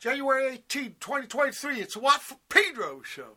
January 18, 2023. It's Watt from Pedro show.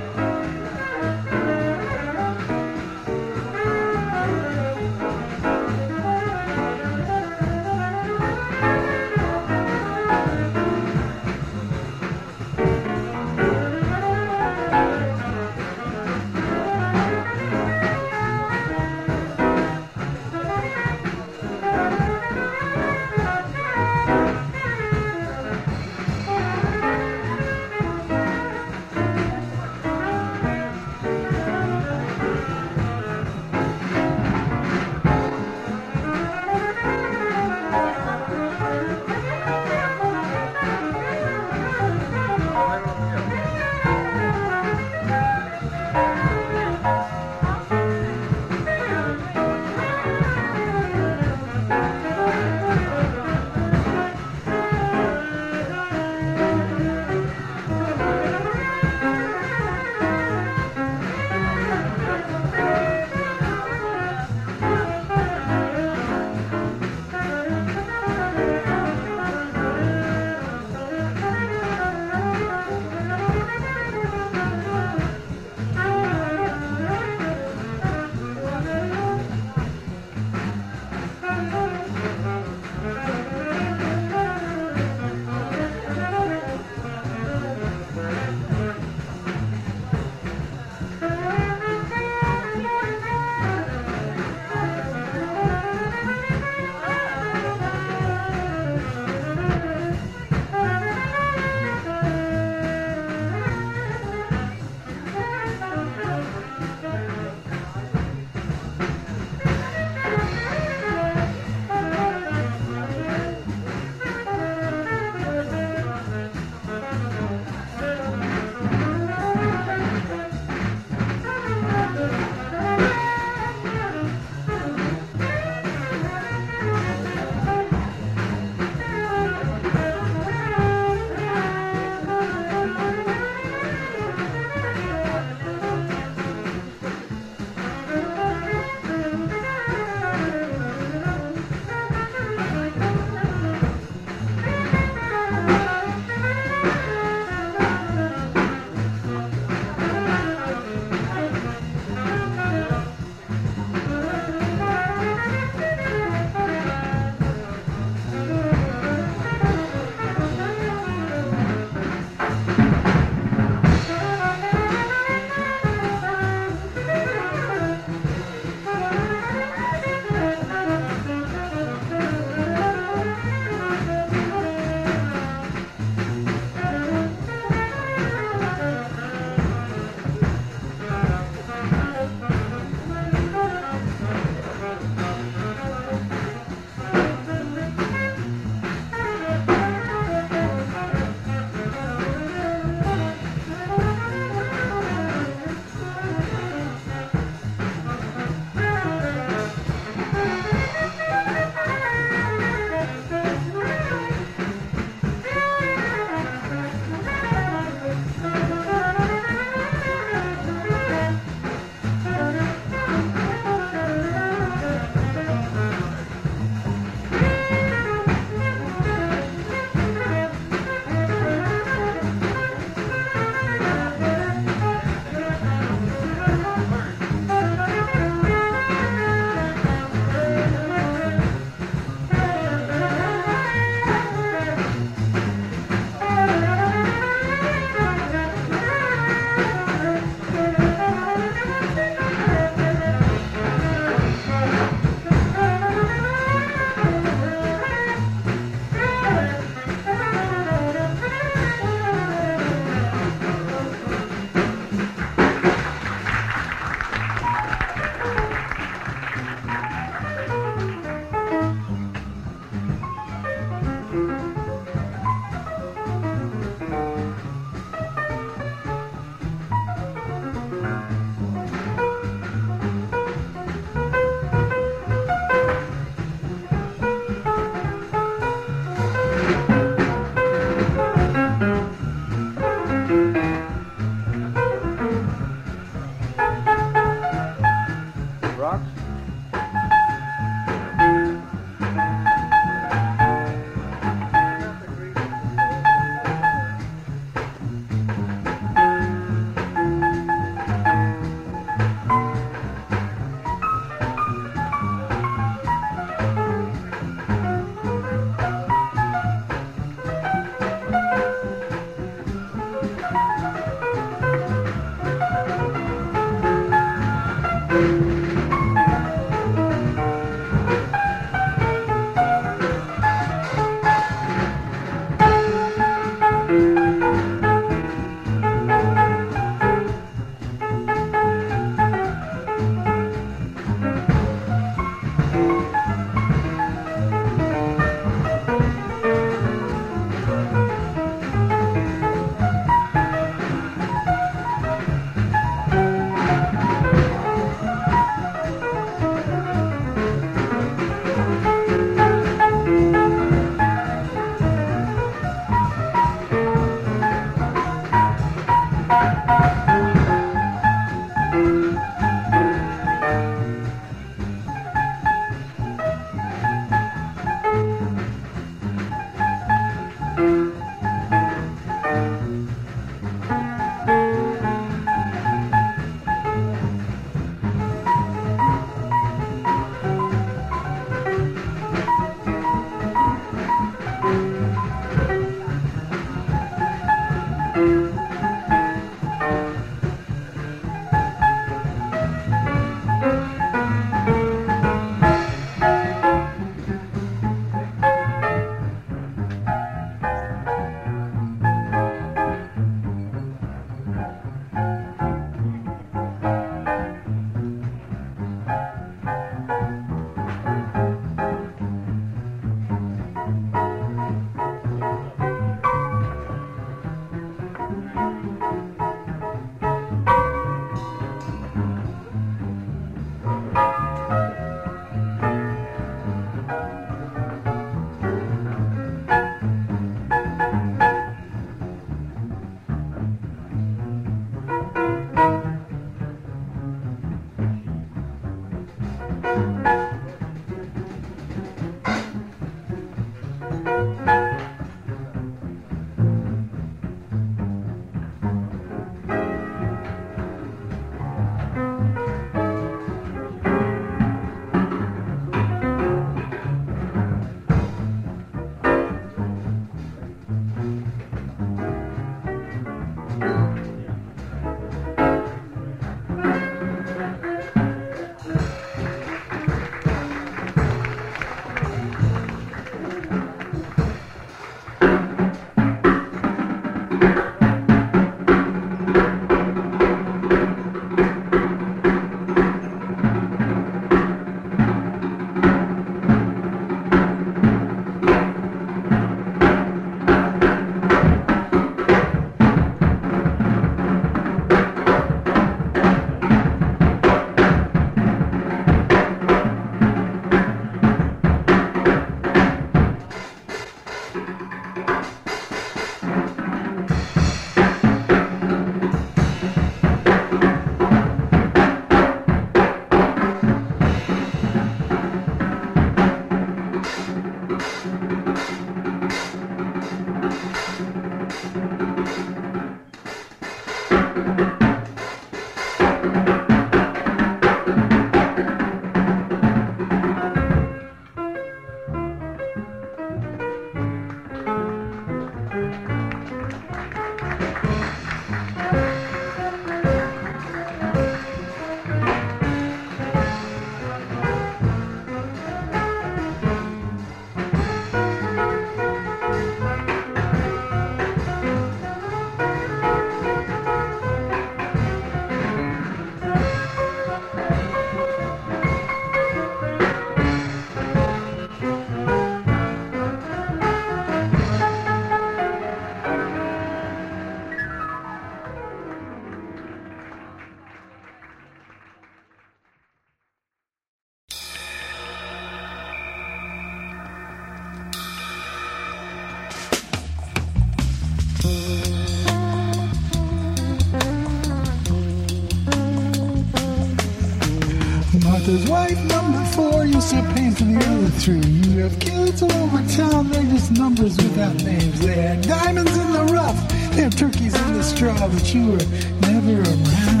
His wife number four You still paint for the other three. You have kids all over town, they're just numbers without names. They had diamonds in the rough, they have turkeys in the straw, but you were never around.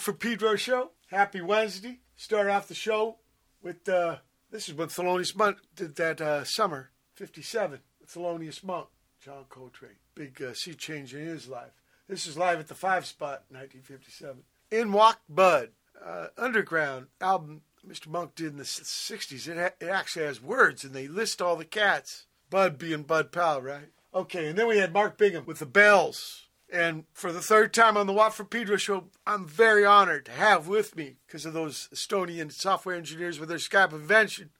Watt from Pedro Show. Happy Wednesday. Start off the show with uh, this is when Thelonious Monk did that uh, summer, 57. Thelonious Monk, John Coltrane. Big uh, sea change in his life. This is live at the Five Spot, 1957. In Walked Bud, uh, underground album Mr. Monk did in the 60s. It, ha- it actually has words, and they list all the cats. Bud being Bud Powell, right? Okay, and then we had Mark Bingham with the Bells. And for the third time on the Watt from Pedro show, I'm very honored to have with me, because of those Estonian software engineers with their Skype invention,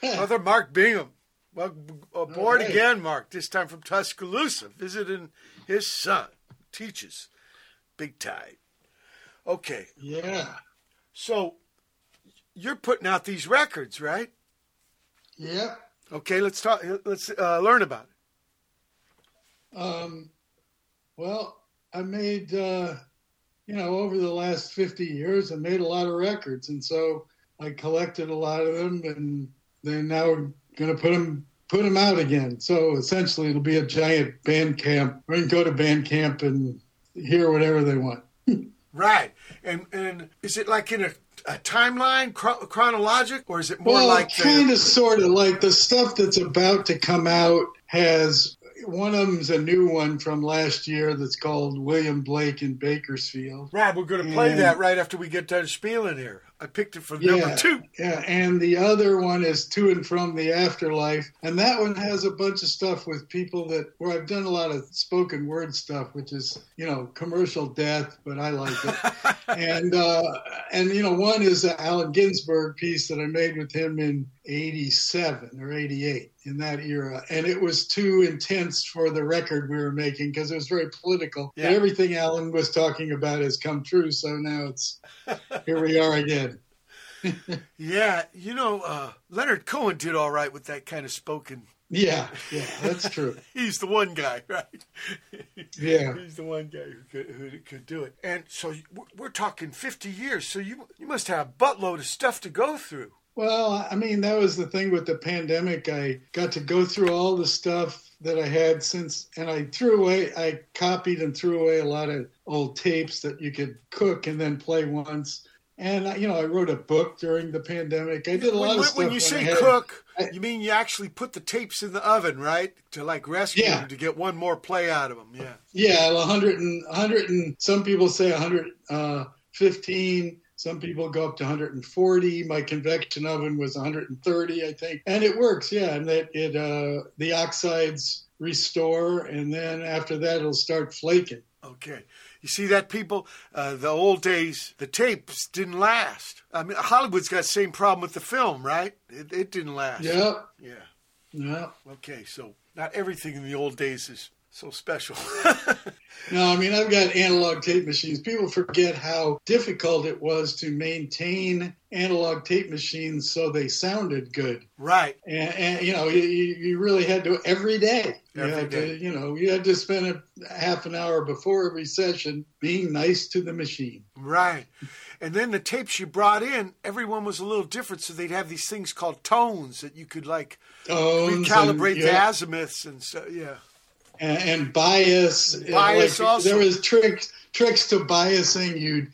Brother Mark Bingham. Well, aboard right. again, Mark, this time from Tuscaloosa, visiting his son, teaches Big Tide. Okay, Yeah, so you're putting out these records, right? Yeah. Okay, let's talk. Let's uh, learn about it. Um, well, I made, uh, you know, over the last 50 years, I made a lot of records. And so I collected a lot of them and they're now going to put them, put them out again. So essentially it'll be a giant Bandcamp. We can go to Bandcamp and hear whatever they want. Right, and and is it like in a, a timeline, chro- chronologic, or is it more well, like kind of, sort of like the stuff that's about to come out has one of them's a new one from last year that's called William Blake in Bakersfield. Right, we're going to play And- that right after we get done spieling here. I picked it for number two. Yeah, and the other one is To and From the Afterlife, and that one has a bunch of stuff with people that where I've done a lot of spoken word stuff, which is you know commercial death, but I like it. and uh, and you know one is an Allen Ginsberg piece that I made with him in '87 or '88 in that era, and it was too intense for the record we were making because it was very political. Yeah. And everything Allen was talking about has come true, so now it's here we are again. Yeah, you know, uh, Leonard Cohen did all right with that kind of spoken. Yeah, yeah, that's true. He's the one guy, right? Yeah. He's the one guy who could, who could do it. And so we're- we're talking 50 years. So you you must have a buttload of stuff to go through. Well, I mean, that was the thing with the pandemic. I got to go through all the stuff that I had since, and I threw away, I copied and threw away a lot of old tapes that you could cook and then play once. And, you know, I wrote a book during the pandemic. I did a lot When, of stuff. when you say had- cook, I- you mean you actually put the tapes in the oven, right? To like rescue Yeah. them to get one more play out of them. Yeah. Yeah, 100 and 100 and some people say 115. Some people go up to 140. My convection oven was 130, I think, and it works. Yeah, and that it uh, the oxides restore, and then after that it'll start flaking. Okay. You see that, people? Uh, the old days, the tapes didn't last. I mean, Hollywood's got the same problem with the film, right? It, it didn't last. Yeah, Yeah. yeah. Okay, so not everything in the old days is so special. No, I mean I've got analog tape machines. People forget how difficult it was to maintain analog tape machines so they sounded good. right. and, and you know you, you you really had to every day you Every had day. to you know you had to spend a half an hour before every session being nice to the machine Right. And then the tapes you brought in, everyone was a little different, so they'd have these things called tones that you could like Tones recalibrate and, the azimuths and so yeah. And, and bias Bias like, also. there was tricks tricks to biasing you'd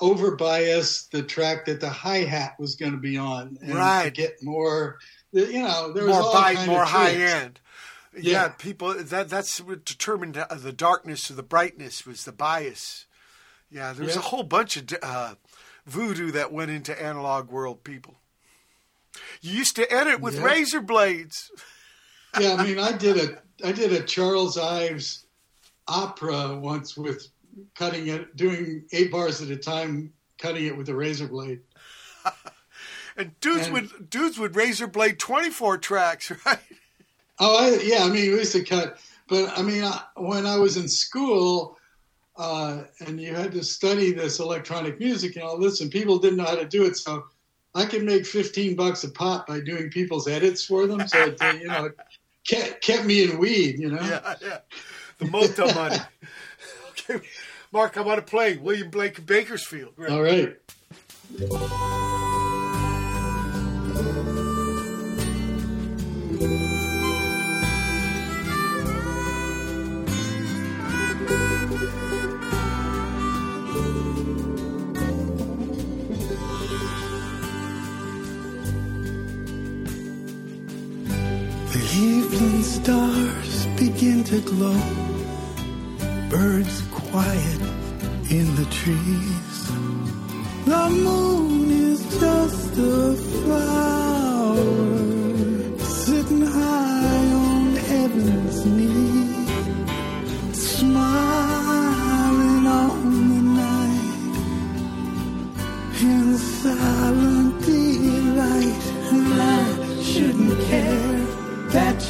over bias the track that the hi-hat was going to be on and to Right. get more you know there was More all more high tricks. end. Yeah. Yeah. people that that's what determined uh, the darkness or the brightness was the bias. Yeah, there's a Yeah. whole bunch of uh, voodoo that went into analog world people. You used to edit with Yeah. razor blades. yeah, I mean, I did a I did a Charles Ives opera once with cutting it, doing eight bars at a time, cutting it with a razor blade. And dudes And- would dudes would razor blade 24 tracks, right? Oh, I, yeah, I mean, we used to cut, but I mean, I, when I was in school, uh, and you had to study this electronic music and all this, and people didn't know how to do it, so I could make fifteen bucks a pop by doing people's edits for them. So it, you know, kept, kept me in weed. You know. Yeah, yeah. The Mota money. okay. Mark, I want to play William Blake of Bakersfield. Right. All right. Evening stars begin to glow. Birds quiet in the trees. The moon is just a flower sitting high on heaven's knee,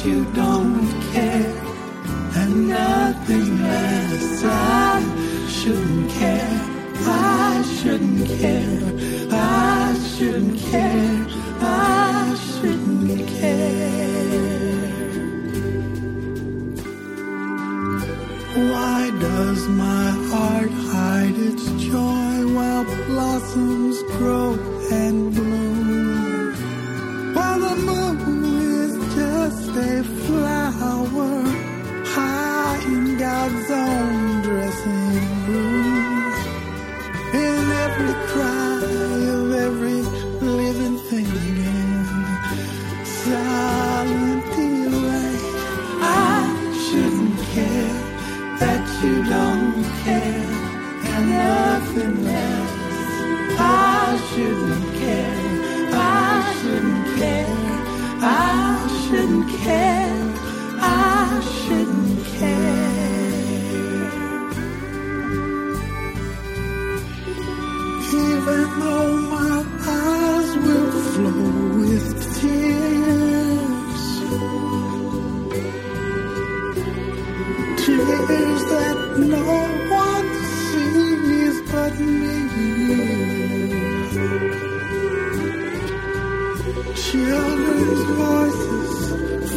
you don't care, and nothing less. I shouldn't care. I shouldn't care. I shouldn't care. I shouldn't care. Why does my heart hide its joy while blossoms grow and bloom? A flower high in God's own dressing room. In every cry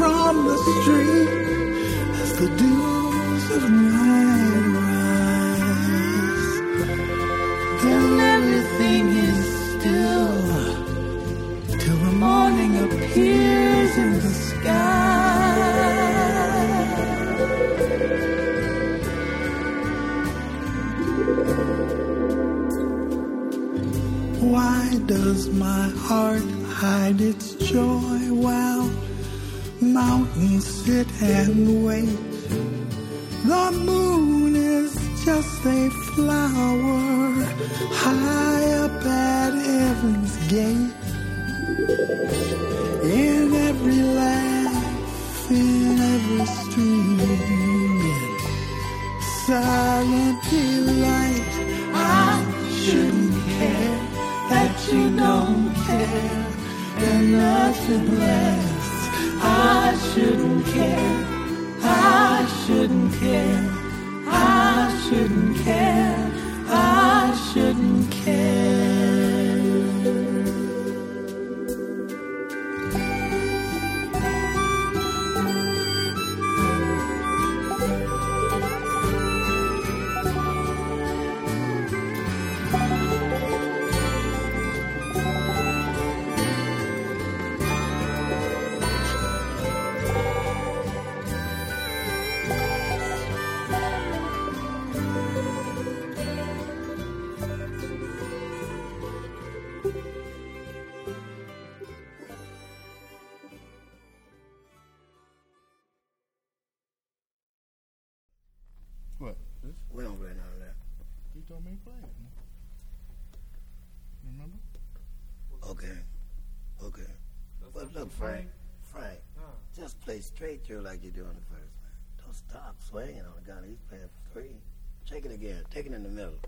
from the street as the dews of night my heart hide its joy while mountains sit and wait? Through like you do on the first. Don't stop swinging on the gun. He's playing for three. Take it again. Take it in the middle.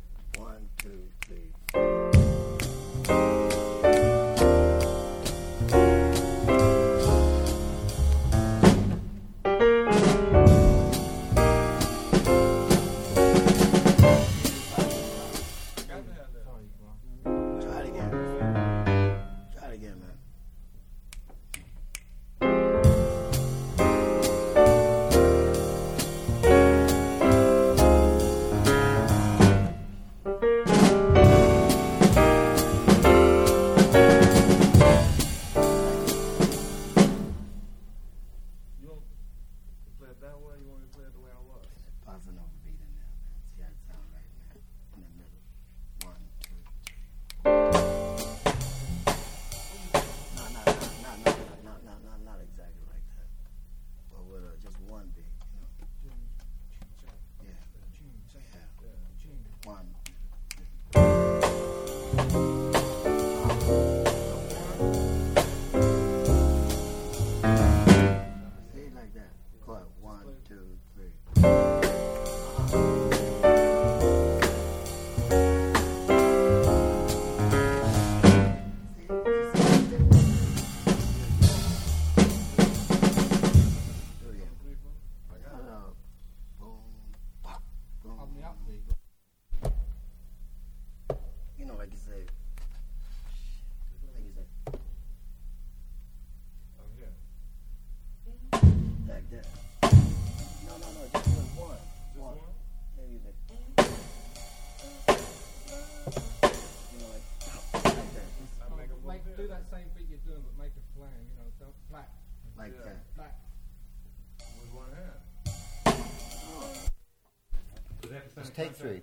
Take three.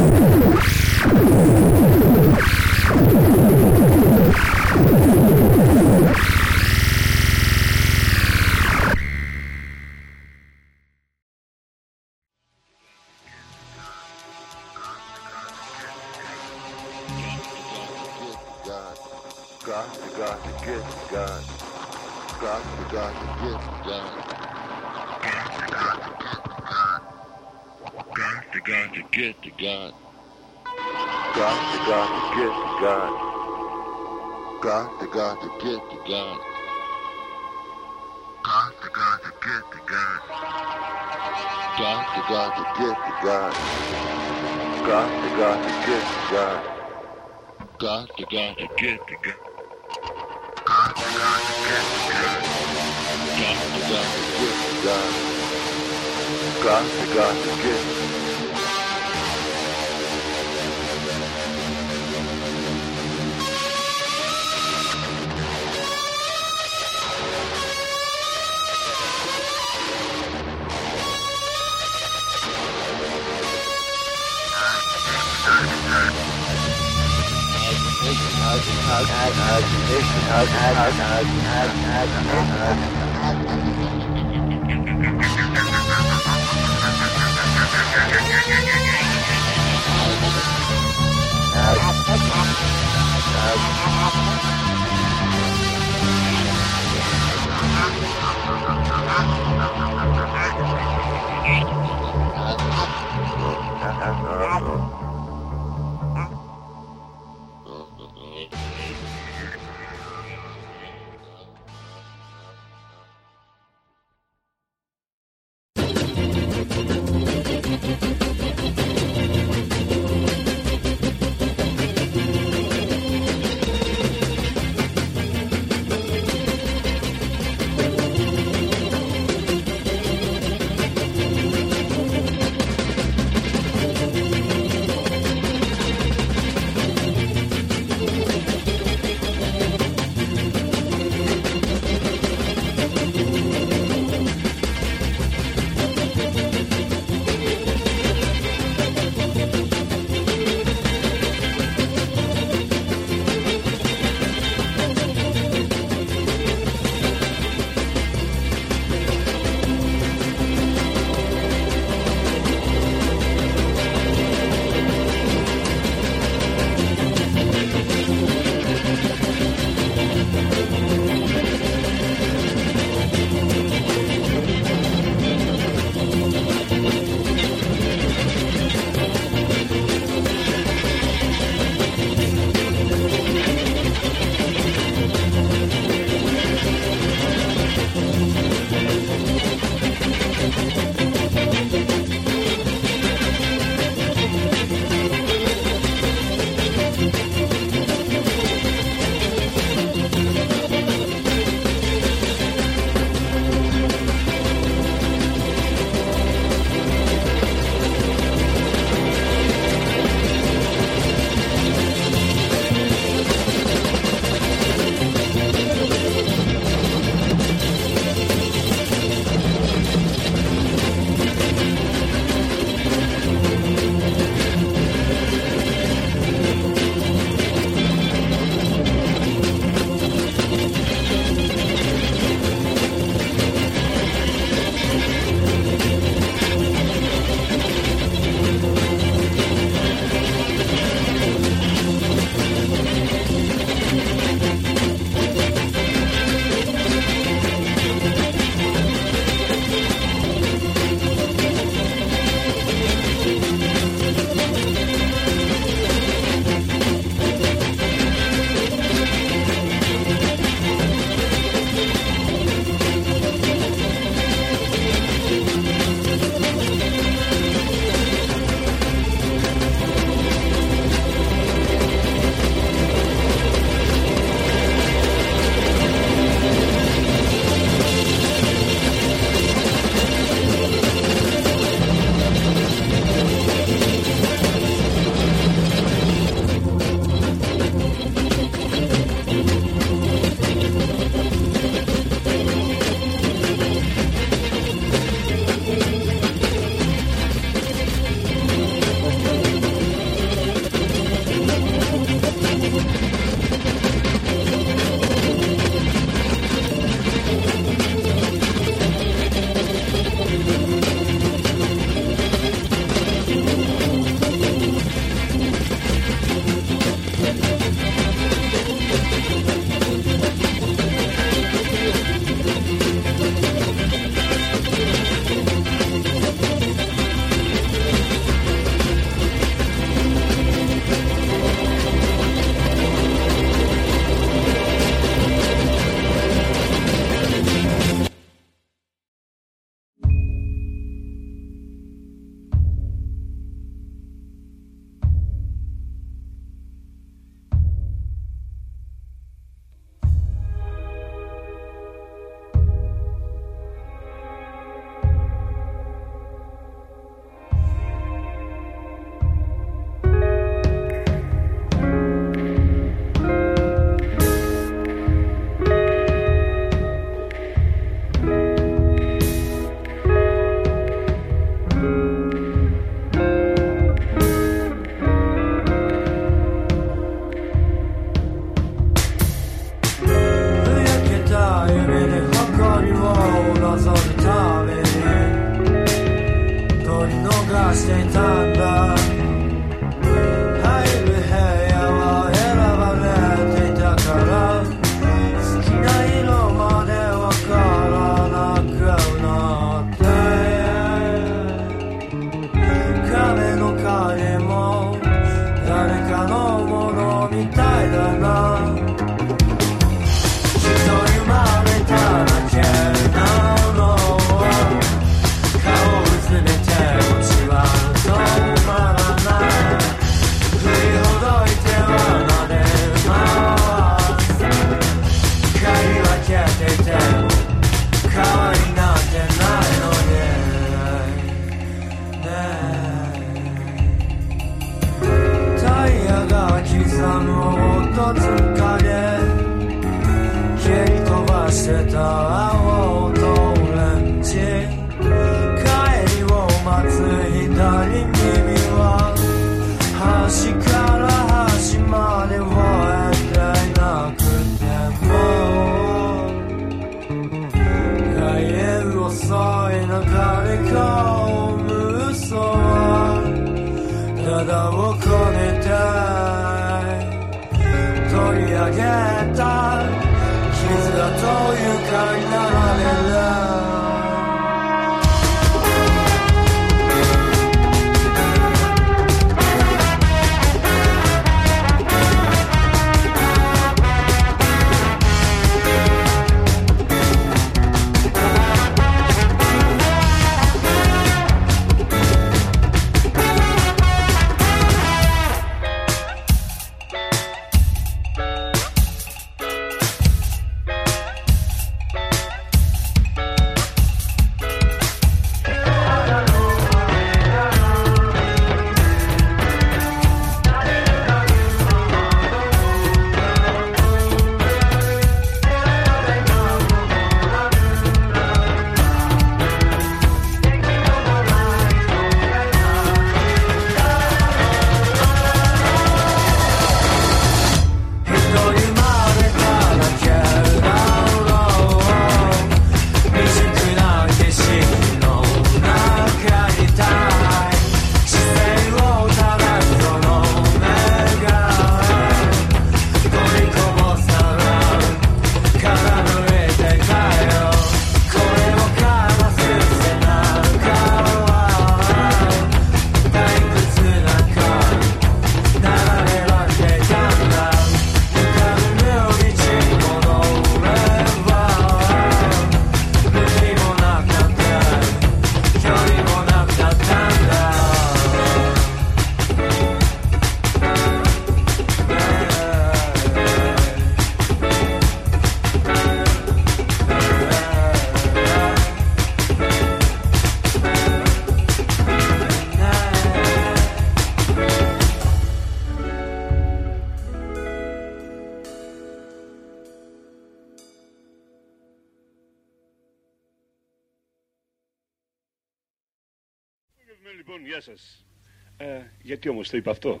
Γιατί όμως το είπα αυτό;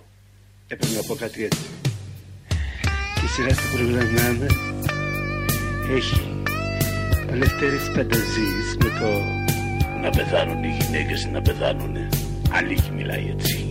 Έπρεπε να πω κάτι έτσι. Η σειρά το προγραμμάνα έχει ο Λευτέρης με το να πεθάνουν οι γυναίκες να πεθάνουν. Αλήθεια μιλάει έτσι.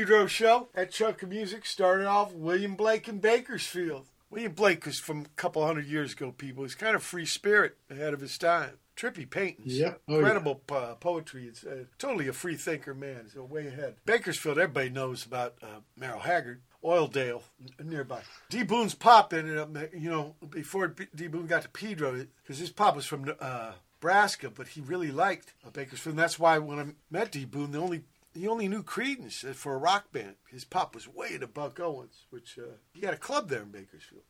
Pedro show. at chunk of music started off William Blake in Bakersfield. William Blake was from a couple hundred years ago, people. He's kind of free spirit ahead of his time. Trippy paintings. Yeah. Oh, yeah. Incredible uh, poetry. It's uh, totally a free thinker man. He's way ahead. Bakersfield, everybody knows about uh, Merle Haggard. Oildale, n- nearby. D. Boon's pop ended up, you know, before D. Boon got to Pedro, because his pop was from uh, Nebraska, but he really liked uh, Bakersfield. And that's why when I met D. Boon, the only he only knew Creedence for a rock band. His pop was way into Buck Owens, which uh, he had a club there in Bakersfield.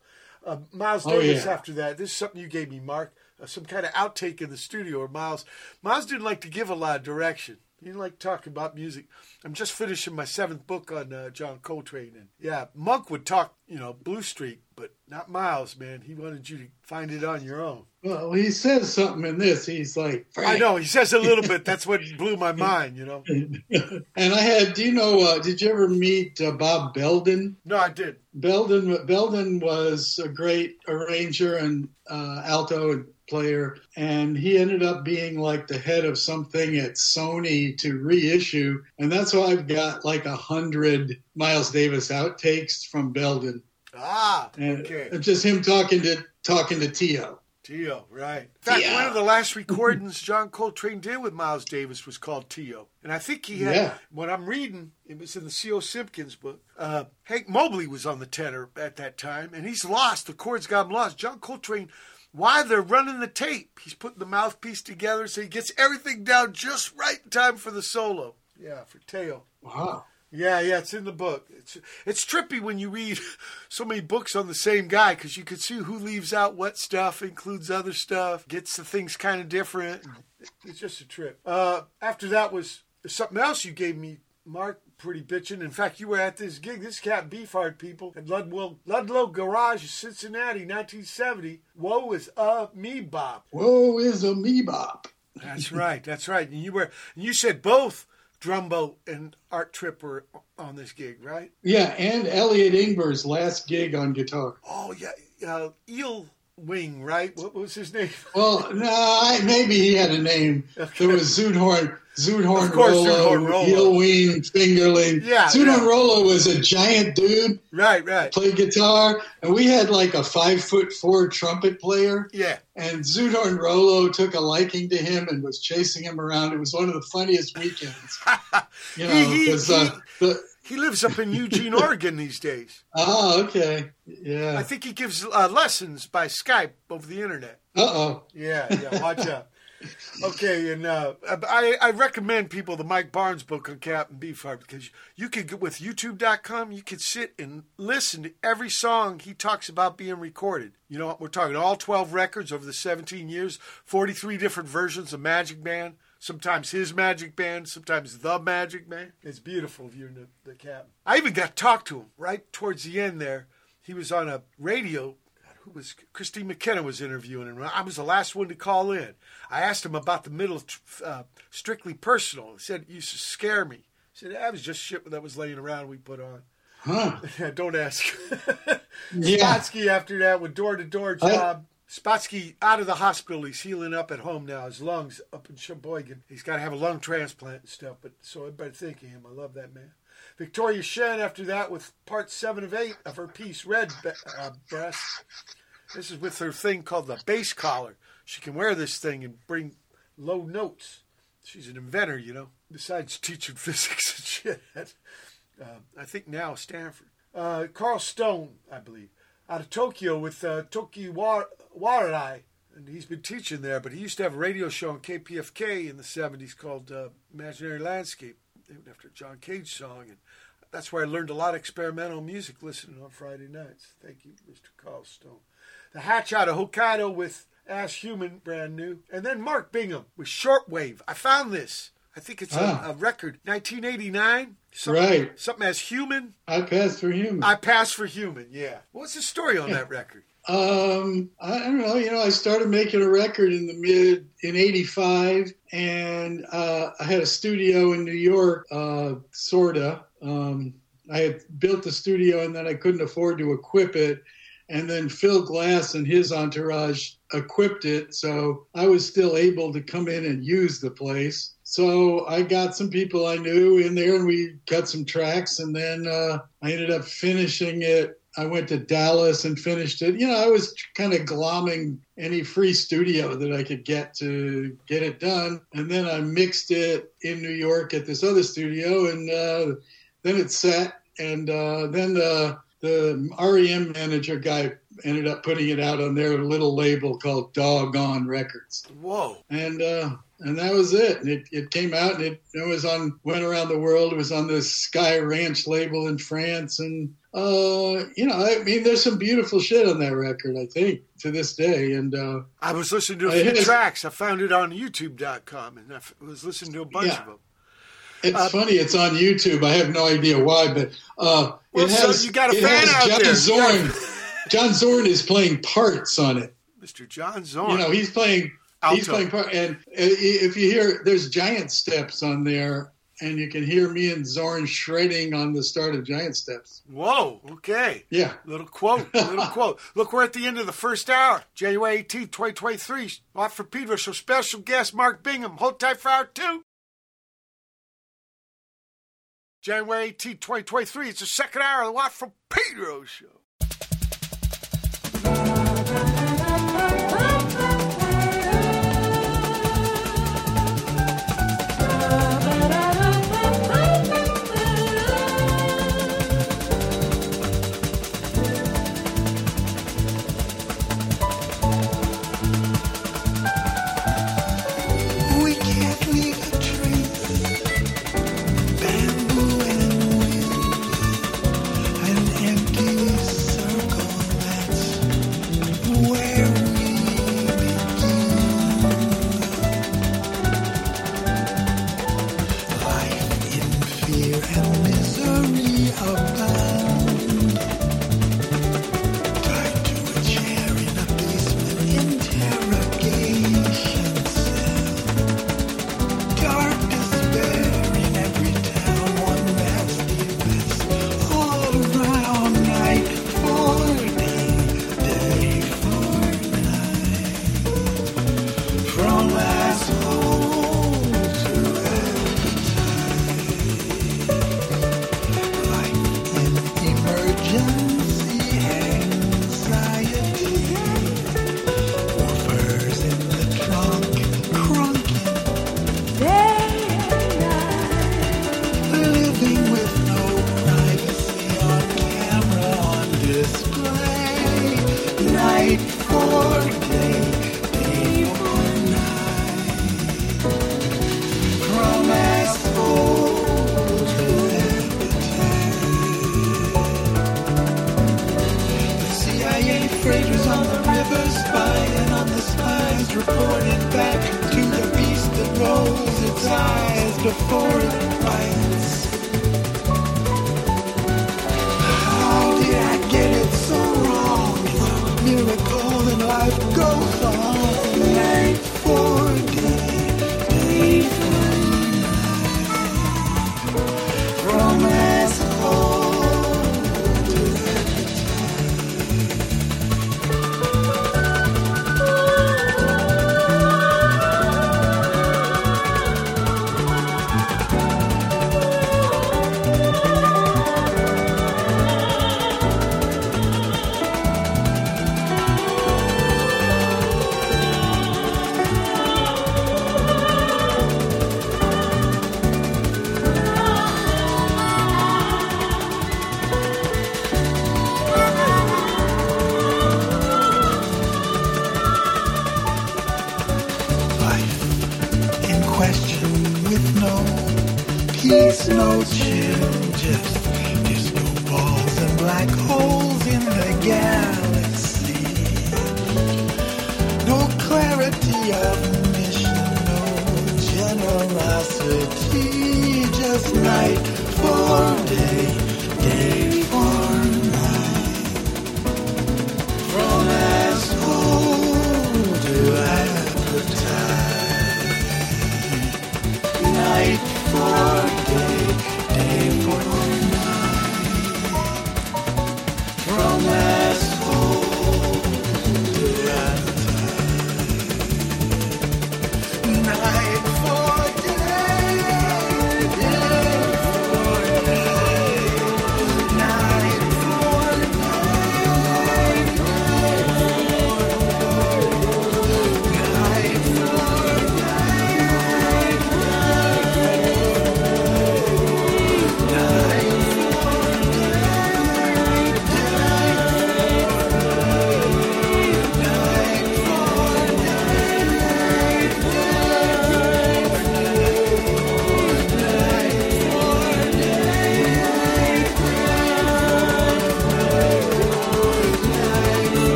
Uh, Miles Oh, Davis yeah. after that. This is something you gave me, Mark. Uh, some kind of outtake in the studio where Miles Miles didn't like to give a lot of direction. He didn't like talking about music. I'm just finishing my seventh book on uh, John Coltrane, and yeah, Monk would talk, you know, Blue Street, but not Miles, man. He wanted you to find it on your own. Well, he says something in this. He's like, I know he says a little bit. That's what blew my mind, you know. and I had, do you know, uh, did you ever meet uh, Bob Belden? No, I did. Belden Belden was a great arranger and uh, alto and player, and he ended up being like the head of something at Sony to reissue, and that's why I've got like a hundred Miles Davis outtakes from Belden, Ah, okay. it's just him talking to talking to Teo. Teo, right. In fact, Teo. one of the last recordings John Coltrane did with Miles Davis was called Teo. And I think he had, Yeah. when I'm reading, it was in the C.O. Simpkins book, uh, Hank Mobley was on the tenor at that time, and he's lost. The chords got him lost. John Coltrane, while they're running the tape, he's putting the mouthpiece together so he gets everything down just right in time for the solo. Yeah, for Teo. Wow. Yeah, yeah, it's in the book. It's it's trippy when you read so many books on the same guy because you can see who leaves out what stuff, includes other stuff, gets the things kind of different. It's just a trip. Uh, after that was something else you gave me, Mark. Pretty bitching. In fact, you were at this gig. This cat Beefheart people at Ludlow, Ludlow Garage, Cincinnati, 1970. Woe is a me bop. Whoa, is a me bop. That's right. That's right. And you were. And you said both Drumbo and Art Tripp were on this gig, right? Yeah, and Elliot Ingber's last gig on guitar. Oh yeah, uh, Eel Wing, right? What was his name? Well, no, I, maybe he had a name. There was Zoot Horn, Zudhorn Of course, Rollo, Zoot Horn Rollo. Eelween, Fingerling. Yeah, Zoot Horn yeah. Rollo was a giant dude, Right, right. played guitar, and we had like a five foot four trumpet player. Yeah, And Zoot Horn Rollo took a liking to him and was chasing him around. It was one of the funniest weekends. You know, He- he- 'cause, uh, the, he lives up in Eugene, Oregon these days. oh, okay. Yeah. I think he gives uh, lessons by Skype over the internet. Uh oh. Yeah, yeah. Watch out. Okay, and uh, I, I recommend people the Mike Barnes book on Captain Beefheart because you could get with YouTube.com. You could sit and listen to every song he talks about being recorded. You know, what we're talking all twelve records over the seventeen years, forty-three different versions of Magic Band. Sometimes his Magic Band, sometimes the Magic Band. It's beautiful viewing the, the Captain. I even got to talk to him right towards the end there. He was on a radio who was Kristine McKenna was interviewing him. I was the last one to call in. I asked him about the middle, uh, strictly personal. He said it used to scare me. He said that was just shit that was laying around we put on. Huh. Don't ask. Yeah. Spotsky after that with door to door I- job. Spotsky out of the hospital. He's healing up at home now. His lungs up in Sheboygan. He's got to have a lung transplant and stuff. But so everybody think of him. I love that man. Victoria Shen after that with part seven of eight of her piece Red uh, Breast. This is with her thing called the bass collar. She can wear this thing and bring low notes. She's an inventor, you know. besides teaching physics and shit. Uh, I think now Stanford. Uh, Carl Stone, I believe, out of Tokyo with uh, Toki Wa- Warai. And he's been teaching there, but he used to have a radio show on KPFK in the 70s called uh, Imaginary Landscape, named after John Cage song. And that's where I learned a lot of experimental music listening on Friday nights. Thank you, Mr. Carl Stone. The Hatch out of Hokkaido with As Human, brand new. And then Mark Bingham with Shortwave. I found this. I think it's Ah. a, a record, 1989. Something, Right. Something as human. I passed for human. I pass for human. Yeah. What's the story on that record? Um, I don't know. You know, I started making a record in the mid in '85, and uh, I had a studio in New York, uh, sorta. Um, I had built the studio, and then I couldn't afford to equip it. And then Phil Glass and his entourage equipped it, so I was still able to come in and use the place. So I got some people I knew in there, and we cut some tracks, and then uh, I ended up finishing it I went to Dallas and finished it. You know, I was kind of glomming any free studio that I could get to get it done. And then I mixed it in New York at this other studio, and uh, then it set. And uh, then the, the REM manager guy ended up putting it out on their little label called Doggone Records Whoa. and uh, and that was it. And it, it came out and it, it was on went around the world. It was on the Sky Ranch label in France, and uh, you know, I mean, there's some beautiful shit on that record. I think to this day, and uh, I was listening to a few tracks. I found it on YouTube.com and I was listening to a bunch Yeah. of them. it's Uh, funny. It's on YouTube. I have no idea why, but uh, Well, it so has you got a fan out John there. Zorn. John Zorn is playing parts on it. Mr. John Zorn. You know, he's playing. He's playing part, and if you hear, there's giant steps on there, and you can hear me and Zorn shredding on the start of Giant Steps. Whoa. Okay. Yeah. Little quote. Little quote. Look, we're at the end of the first hour. January 18th, 2023. Watt from Pedro so Special guest Mark Bingham. Hold tight for hour two. January 18th, 2023. It's the second hour of the Watt from Pedro Show.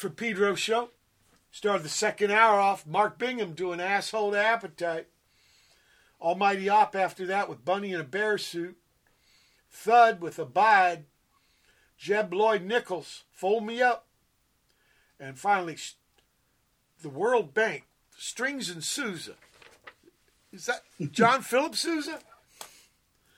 Watt from Pedro show. Started the second hour off. Mark Bingham doing asshole to appetite. Almighty Opp after that with Bunny in a bear suit. Thud with Abide. Jeb Loy Nichols, Fold Me Up. And finally, the World Bank, Strings and Sousa. Is that John Philip Sousa?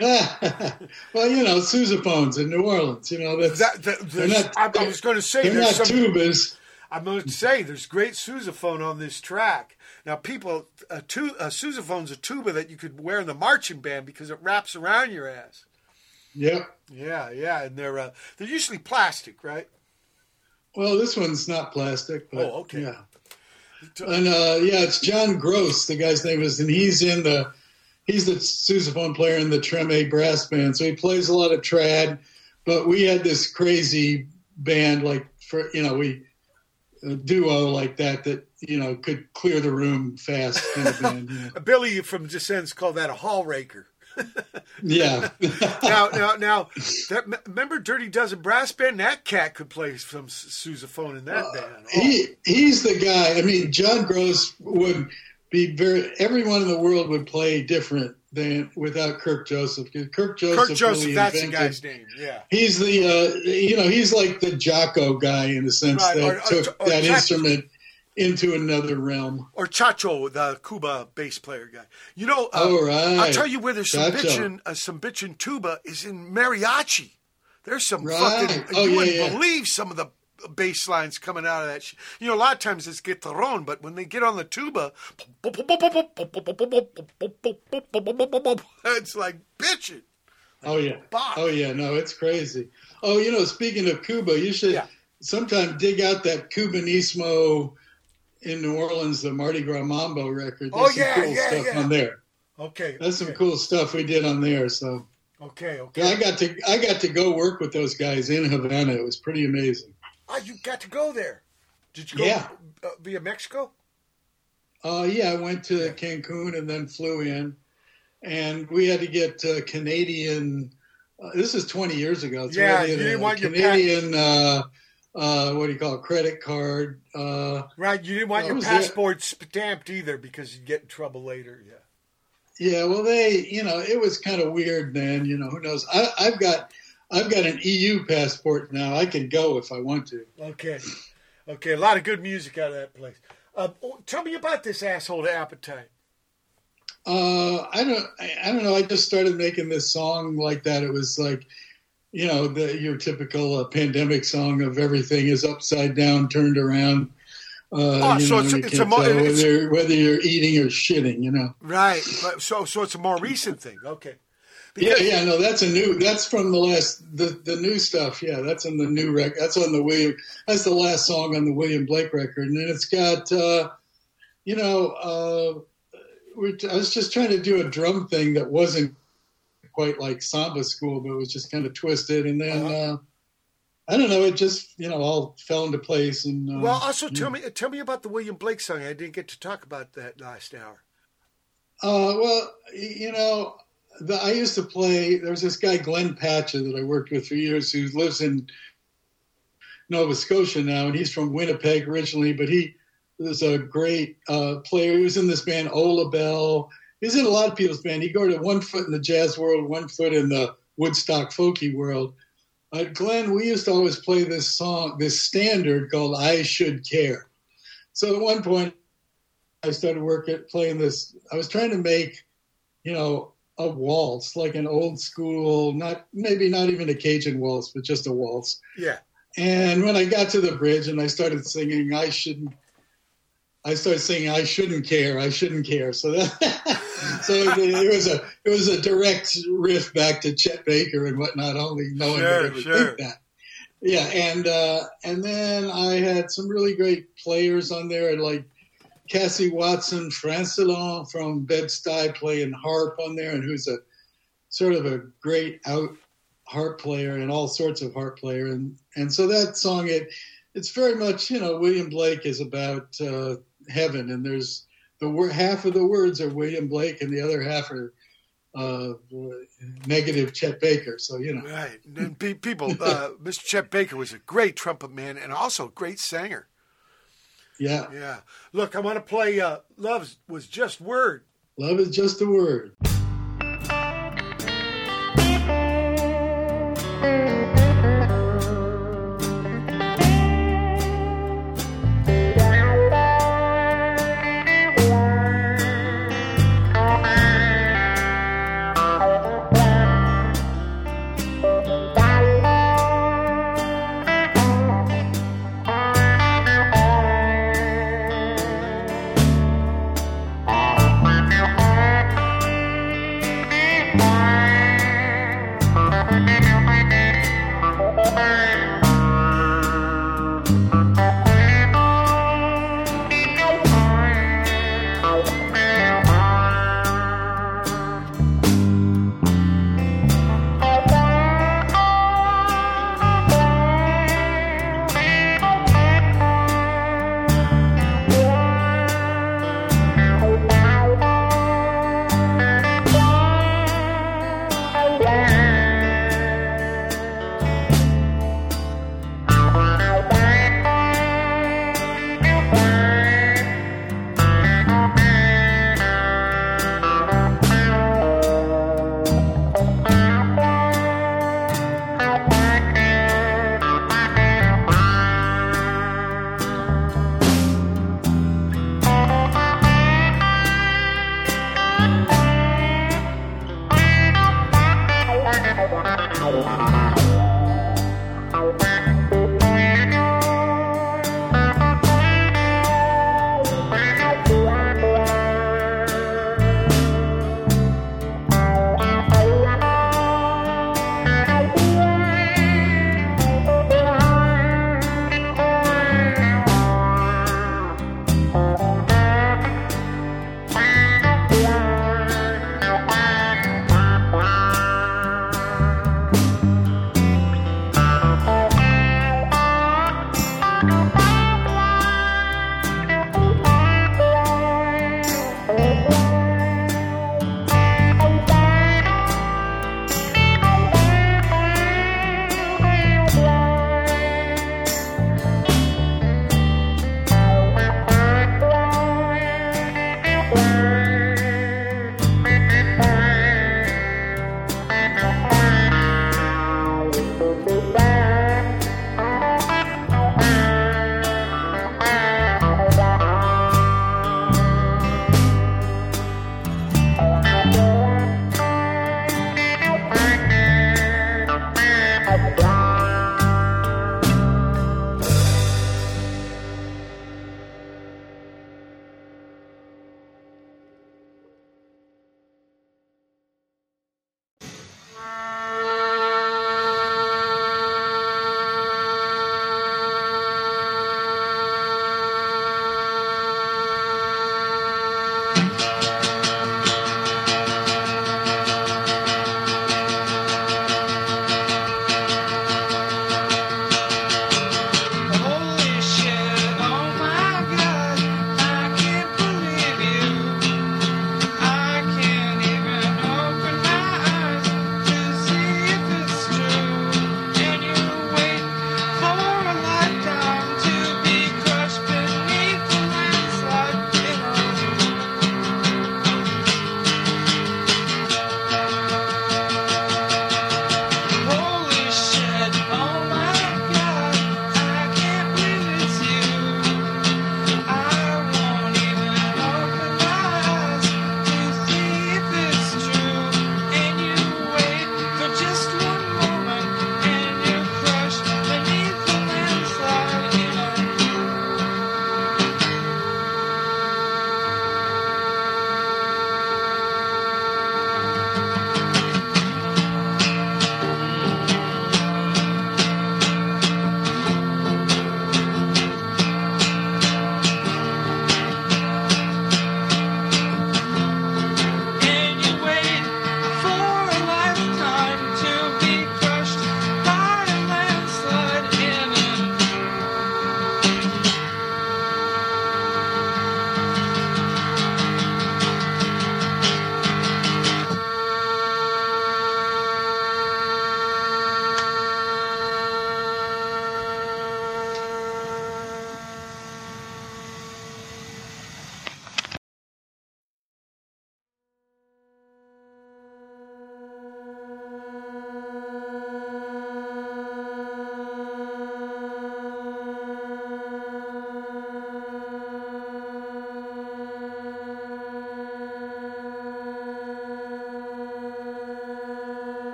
well, you know, sousaphones in New Orleans. You know, that's That, that, they're not. I, I was going to say they're there's not some. tubas. I'm going to say there's great sousaphone on this track. Now, people, a, tu- a sousaphone's a tuba that you could wear in the marching band because it wraps around your ass. Yep. Yeah, yeah, and they're uh, they're usually plastic, right? Well, this one's not plastic. But, Oh, okay. Yeah. And uh, yeah, it's John Gross. The guy's name is, and he's in the he's the sousaphone player in the Treme brass band. So he plays a lot of trad. But we had this crazy band, like for you know, we a duo like that that you know could clear the room fast. Kind of band, know. Billy from Descendents called that a hall raker. Yeah. now, now, now, that, remember Dirty Dozen Brass Band? That cat could play some sousaphone in that uh, band. Oh, he he's the guy. I mean, John Gross would be very. Everyone in the world would play different than without Kirk Joseph. Kirk Joseph. Kirk Joseph, really that's the guy's name. Yeah. He's the uh, you know he's like the Jaco guy in the sense Right, that or- took or that instrument into another realm. Or Cachao, the Cuba bass player guy. You know, uh, Oh, right. I'll tell you where there's some Cachao. bitchin', uh, some bitchin' tuba is in mariachi. There's some Right. fucking, Oh, you yeah, wouldn't yeah. believe some of the bass lines coming out of that. You know, a lot of times it's guitarron, but when they get on the tuba, it's like bitching. Oh yeah. Oh yeah. No, it's crazy. Oh, you know, speaking of Cuba, you should Yeah. sometime dig out that Cubanismo in New Orleans, the Mardi Gras Mambo record. There's Oh, some yeah, cool yeah, stuff yeah. on there. Okay. That's some cool stuff we did on there. So Okay, Okay. I got to I got to go work with those guys in Havana. It was pretty amazing. Ah, you got to go there. Did you go Yeah. uh, via Mexico? Uh, yeah, I went to Cancun and then flew in, and we had to get uh, Canadian. Uh, this is 20 years ago. We Yeah, you didn't a want your Canadian. uh, uh, what do you call it? Credit card. Uh, Right, you didn't want your was it. passport stamped either because you'd get in trouble later. Yeah. yeah, well, they, you know, it was kind of weird then. You know, who knows? I, I've got, I've got an EU passport now. I can go if I want to. Okay. Okay, a lot of good music out of that place. Uh, oh, tell me about this asshole appetite. Uh, I don't, I, I don't know. I just started making this song like that. It was like, you know, the, your typical uh, pandemic song of everything is upside down, turned around. Uh, Oh, so know, it's- it's a it's- whether, whether you're eating or shitting, you know. Right. But, so so it's a more recent thing. Okay. Yeah, yeah, no, that's a new. That's from the last, the the new stuff. Yeah, that's on the new record. That's on the William. That's the last song on the William Blake record, and then it's got, uh, you know, uh, I was just trying to do a drum thing that wasn't quite like samba school, but it was just kind of twisted, and then. uh I don't know. It just you know all fell into place, and uh, Well, also tell me tell me about the William Blake song. I didn't get to talk about that last hour. Uh, well, you know, the, I used to play. There was this guy Glenn Patscha that I worked with for years, who lives in Nova Scotia now, and he's from Winnipeg originally, but he was a great uh, player. He was in this band Ollabelle. He's in a lot of people's band. He go to one foot in the jazz world, one foot in the Woodstock folky world. Uh, Glenn, we used to always play this song, this standard called "I Should Care." So at one point, I started working playing this. I was trying to make, you know, a waltz, like an old school, not maybe not even a Cajun waltz, but just a waltz. Yeah. And when I got to the bridge and I started singing, I shouldn't. I started singing, I shouldn't care, I shouldn't care. So that, so it was a it was a direct riff back to Chet Baker and whatnot. Only no one Sure, would ever sure. think that. Yeah, and uh, and then I had some really great players on there, and like Cassie Watson, Francillon from Bed Stuy playing harp on there, and who's a sort of a great out harp player and all sorts of harp player, and and so that song it it's very much you know William Blake is about uh, heaven, and there's the half of the words are William Blake, and the other half are uh, negative Chet Baker. So you know, Right. And people, uh, Mr. Chet Baker was a great trumpet man and also a great singer. Yeah, Yeah. Look, I want to play uh, Love Was Just Word. love is just a word.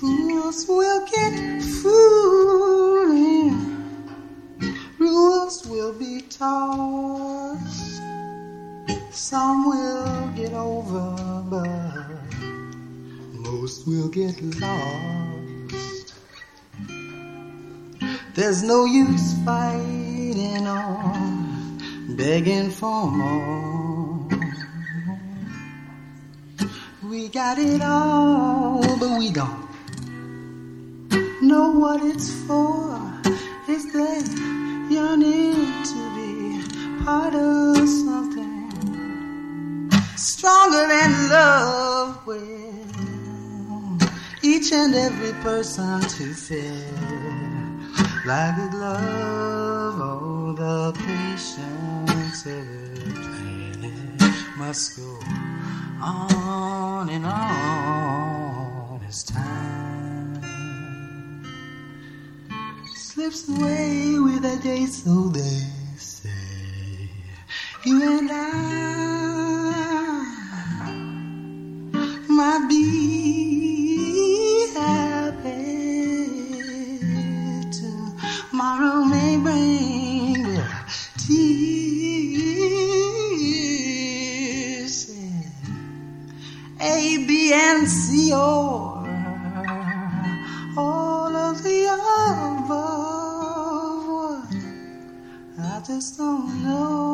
Fools will get fooling. Rules will be tossed. Some will get over, but most will get lost. There's no use fighting on, begging for more. We got it all, but we don't know what it's for. Is that yearning to be part of something stronger than love with each and every person to feel like a glove. Oh, the patience must go on and on as time slips away with a day, so they say. You and I might be happy. Tomorrow may bring tears. A, B, and C, or just don't know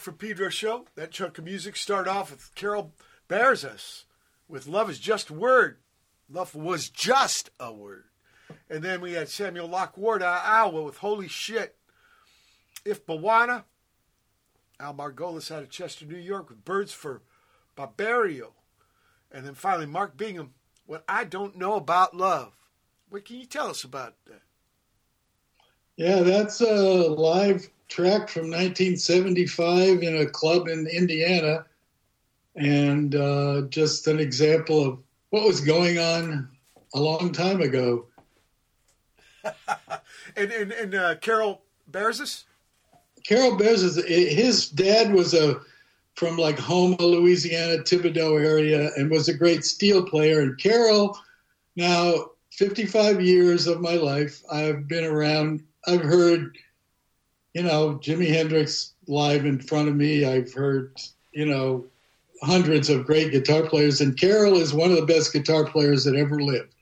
From Pedro show. That chunk of music started off with Carol Berzas with Love is Just a Word. Love was just a word. And then we had Samuel Locke Ward Iowa ah, with Holy Shit. If Bwana. Al Margolis out of Chester, New York with Birds for Barbiero. And then finally Mark Bingham, What I Don't Know About Love. What can you tell us about that? Yeah, that's a live track from 1975 in a club in Indiana, and uh, just an example of what was going on a long time ago. And, and, and uh, Carol Berzas Carol Berzas is his dad was a from like Houma, Louisiana, Thibodaux area, and was a great steel player. And Carol, now 55 years of my life, I've been around. I've heard, you know, Jimi Hendrix live in front of me. I've heard, you know, hundreds of great guitar players, and Carol is one of the best guitar players that ever lived.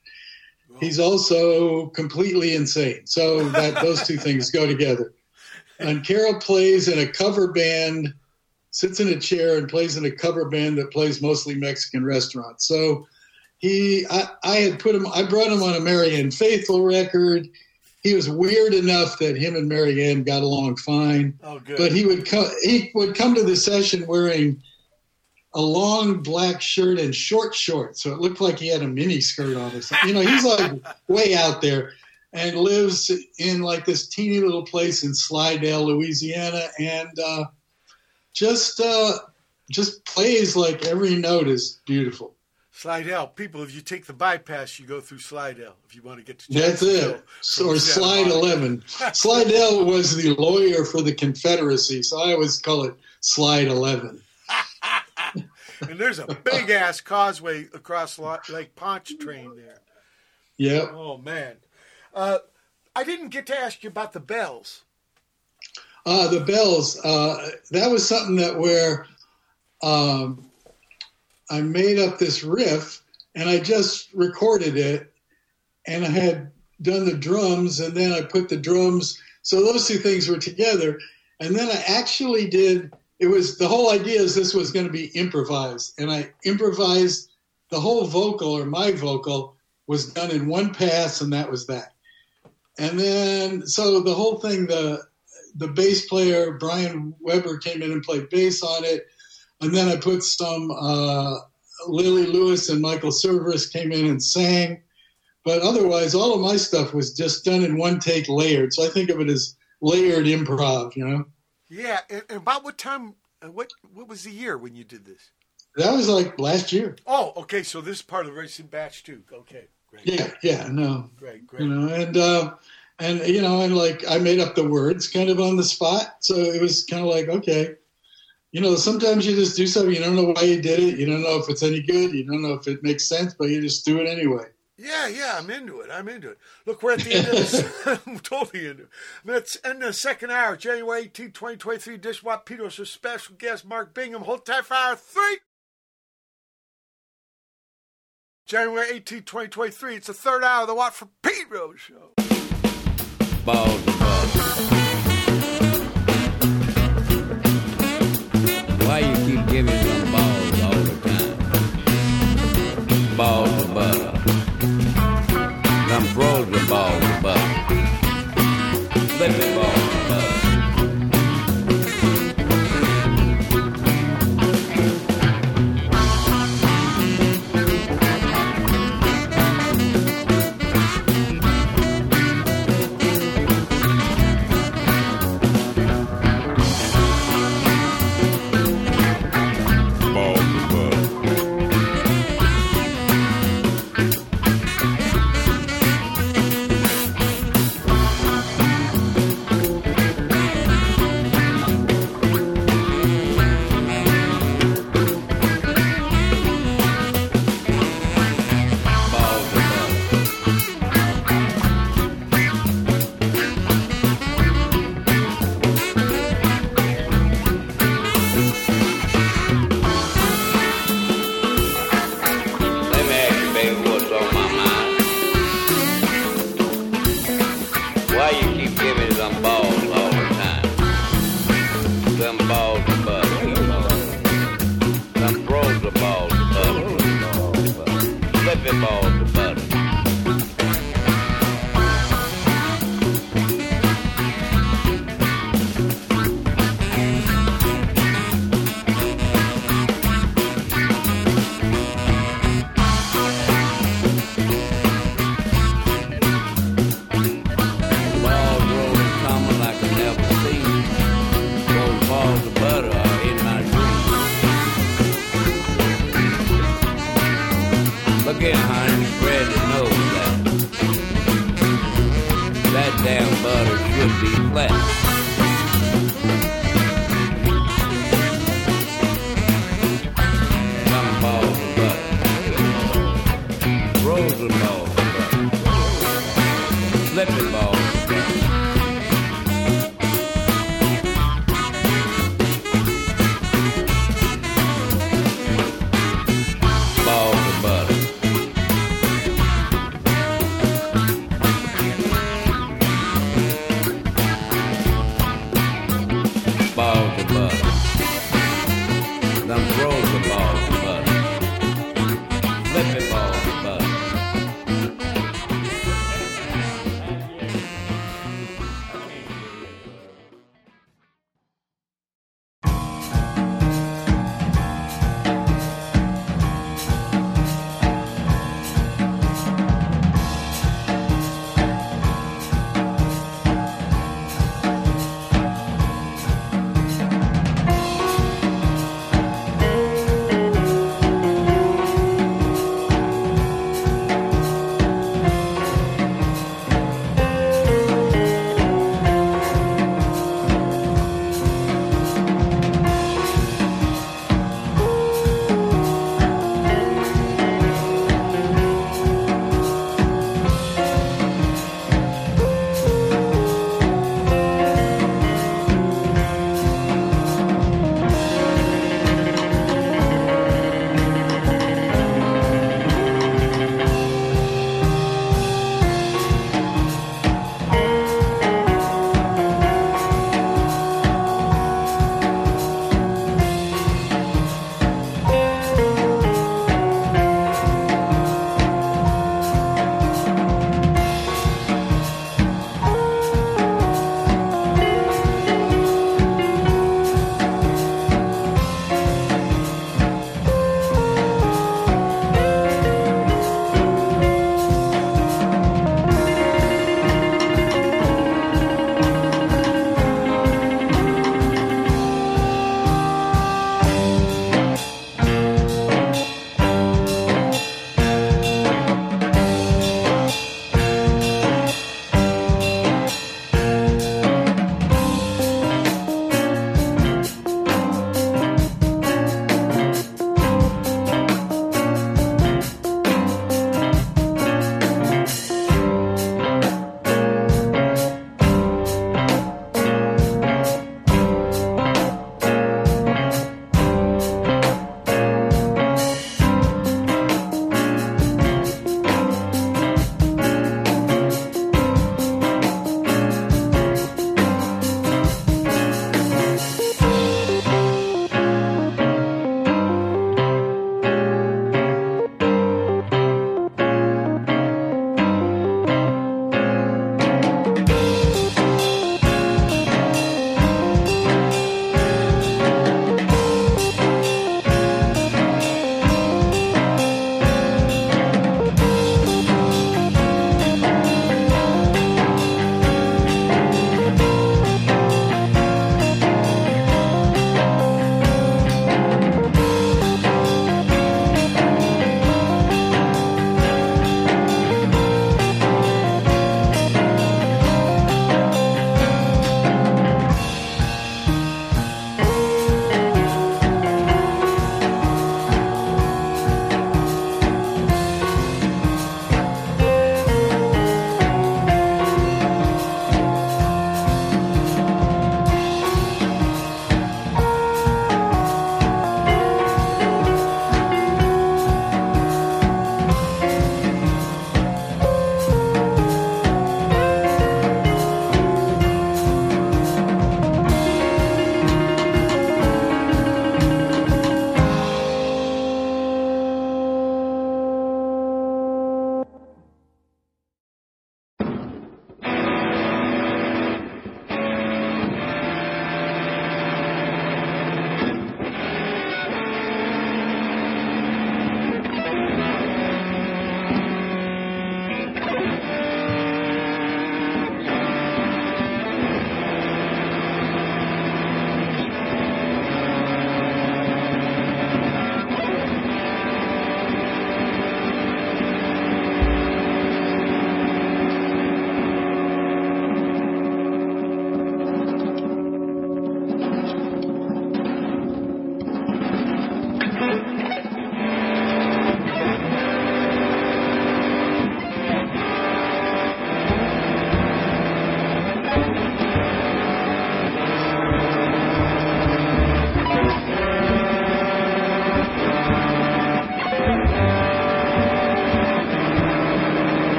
he's also completely insane. So that those two things go together. And Carol plays in a cover band, sits in a chair and plays in a cover band that plays mostly Mexican restaurants. So he, I, I had put him, I brought him on a Marianne Faithfull record. He was weird enough that him and Marianne got along fine. Oh, good. But he would come, he would come to the session wearing a long black shirt and short shorts, so it looked like he had a mini skirt on or something. You know, he's like way out there and lives in like this teeny little place in Slidell, Louisiana, and uh, just uh, just plays like every note is beautiful. Slidell. People, if you take the bypass, you go through Slidell if you want to get to That's it. Or Slide 11. Slidell was the lawyer for the Confederacy, so I always call it Slide 11. and there's a big ass causeway across Lake Pontchartrain there. Yep. Oh man, uh, I didn't get to ask you about the bells. Uh, the bells. Uh, that was something that where um, I made up this riff and I just recorded it, and I had done the drums, and then I put the drums. So those two things were together, and then I actually did. It was the whole idea is this was going to be improvised, and I improvised the whole vocal or my vocal was done in one pass, and that was that. And then so the whole thing, the the bass player Brian Weber came in and played bass on it, and then I put some uh, Lily Lewis and Michael Cerverus came in and sang, but otherwise all of my stuff was just done in one take, layered. So I think of it as layered improv. You know, Yeah, and, about what time? Uh, what what was the year when you did this? that was like last year. Oh, okay. So this is part of the racing batch too. Okay, great. Yeah, yeah, no, Great, great. you know, and uh, and you know, and like I made up the words kind of on the spot, so it was kind of like okay, you know, sometimes you just do something you don't know why you did it, you don't know if it's any good, you don't know if it makes sense, but you just do it anyway. Yeah, yeah, I'm into it. I'm into it. Look, we're at the end of this. I'm totally into it. Let's end the second hour, January 18, 2023. Dishwap Peters with special guest Mark Bingham. Hold tight for hour three. January 18, 2023. It's the third hour of the Watt from Pedro show. balls Frozen balls of butter. Flipping That damn butter should be flat.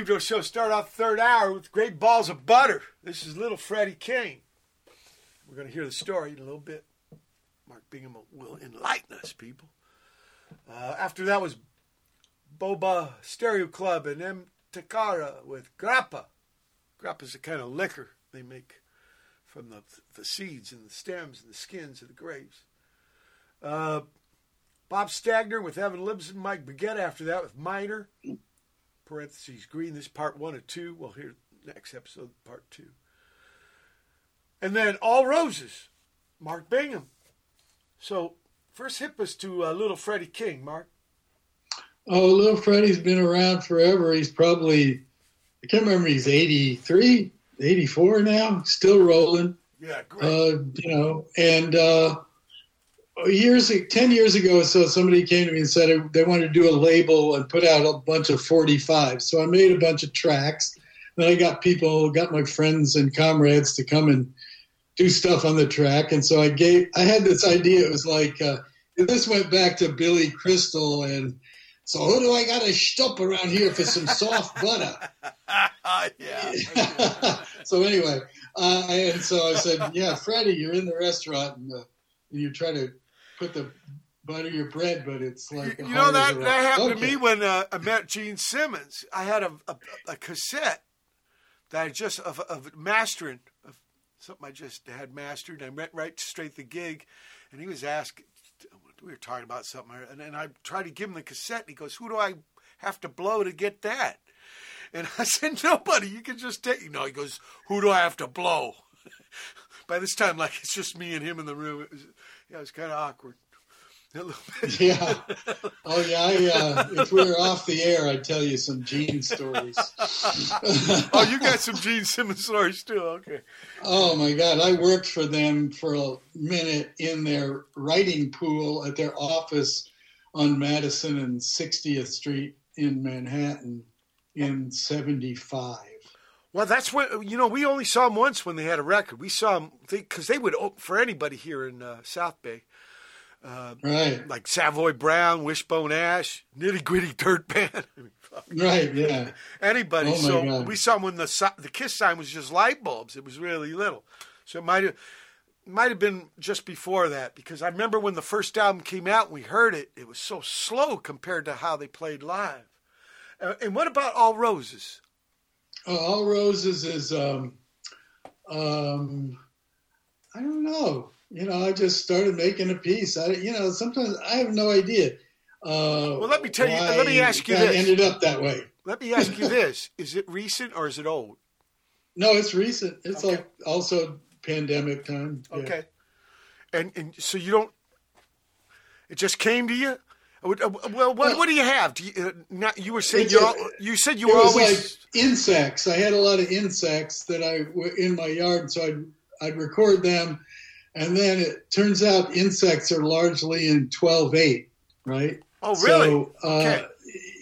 Pedro Show start off third hour with great balls of butter. This is little Freddie King. We're going to hear the story in a little bit. Mark Bingham will enlighten us, people. Uh, after that was Baoba Stereo Club and M. Takara with Grappa. Grappa is a kind of liquor they make from the, the seeds and the stems and the skins of the grapes. Uh, Bob Stagner with Evan Lipson, Mike Baggetta after that with Minor parentheses green. This is part one of two. We'll hear next episode, part two. And then All Roses, Mark Bingham. So first hit was to uh, Little Freddie King, Mark. Oh, little Freddie's been around forever. He's probably, I can't remember, he's 83, 84 now, still rolling. Yeah, great. Uh, you know, and uh, years, 10 years ago, so somebody came to me and said they wanted to do a label and put out a bunch of 45. So I made a bunch of tracks. Then I got people, got my friends and comrades to come and do stuff on the track. And so I gave, I had this idea. It was like, uh, this went back to Billy Crystal and so who do I got to stop around here for some soft butter? yeah. so anyway, uh, and so I said, yeah, Freddie, you're in the restaurant and, uh, you try to put the butter your bread, but it's like You know that hard as a that rock. happened Okay. to me when uh, I met Gene Simmons. I had a, a, a cassette that I just of, of mastering of something I just had mastered. I went right straight to the gig, and he was asking. We were talking about something, and then I tried to give him the cassette. And he goes, "Who do I have to blow to get that?" And I said, "Nobody. You can just take." You know, he goes, "Who do I have to blow?" By this time, like it's just me and him in the room. It was, yeah, it was kind of awkward. Yeah. Oh yeah. I, uh, if we were off the air, I'd tell you some Gene stories. oh, you got some Gene Simmons stories too. Okay. Oh my God! I worked for them for a minute in their writing pool at their office on Madison and 60th Street in Manhattan in 75. Well, that's when you know we only saw them once when they had a record. We saw them because they, would open for anybody here in uh, South Bay, uh, Right. like Savoy Brown, Wishbone Ash, Nitty Gritty Dirt Band. Right, yeah. anybody. Oh, so God. we saw them when the the Kiss sign was just light bulbs. It was really little. So it might have might have been just before that because I remember when the first album came out and we heard it. It was so slow compared to how they played live. Uh, and what about All Roses? Uh, All Roses is, um, um, I don't know. You know, I just started making a piece. I, you know, sometimes I have no idea. Uh, Well, let me tell you- let me ask you this. ended up that way. Let me ask you this: Is it recent or is it old? No, it's recent. It's Okay. like also pandemic time. Yeah. Okay. And and so you don't. It just came to you. Uh, Well, what, what do you have? Do you, uh, not, you were saying you you said you were always like insects. I had a lot of insects that I were in my yard, so I'd I'd record them, and then it turns out insects are largely in twelve eight, right? Oh, really? So, uh, Okay.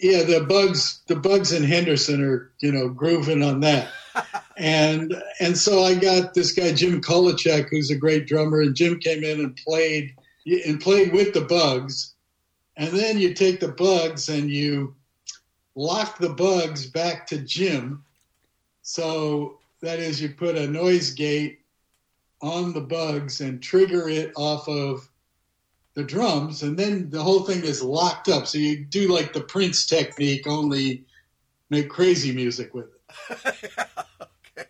Yeah, the bugs the bugs in Henderson are you know grooving on that. And and so I got this guy Jim Kolachek, who's a great drummer, and Jim came in and played and played with the bugs, and then you take the bugs and you lock the bugs back to Jim. So that is, you put a noise gate on the bugs and trigger it off of the drums, and then the whole thing is locked up. So you do like the Prince technique, only make crazy music with it. okay.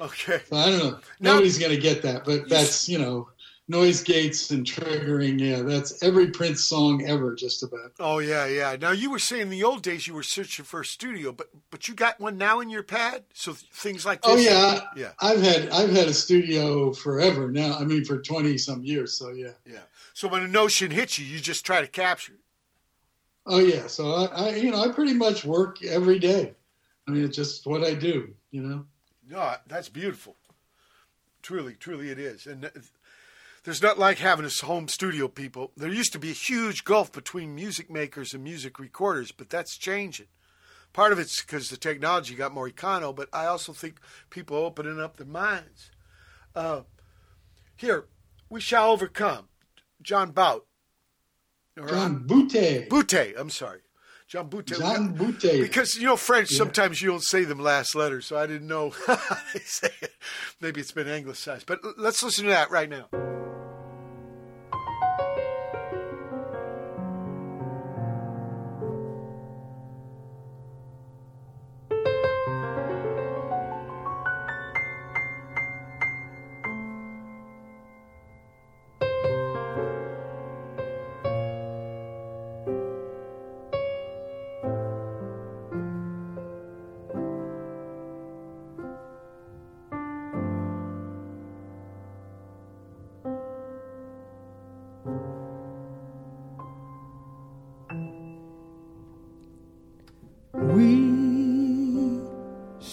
Okay. So I don't know. Now- Nobody's going to get that, but that's you know noise gates and triggering. Yeah, that's every Prince song ever, just about. Oh yeah, yeah. Now you were saying in the old days you were searching for a studio, but but you got one now in your pad, so things like oh, this. Oh yeah, yeah, I've had I've had a studio forever now. I mean, for twenty some years. So yeah. yeah. So when a notion hits you, you just try to capture. it. Oh yeah. So I, I you know I pretty much work every day. I mean, it's just what I do. You know. No, that's beautiful. Truly, truly, it is. And th- there's not like having a home studio, people. There used to be a huge gulf between music makers and music recorders, but that's changing. Part of it's because the technology got more econo, but I also think people are opening up their minds. Uh, here, we shall overcome. John Boutte. John Boutte. Boutte, I'm sorry. John Boutte. John Boutte. Because, you know, French, Yeah. sometimes you don't say them last letters, so I didn't know how they say it. Maybe it's been anglicized. But let's listen to that right now.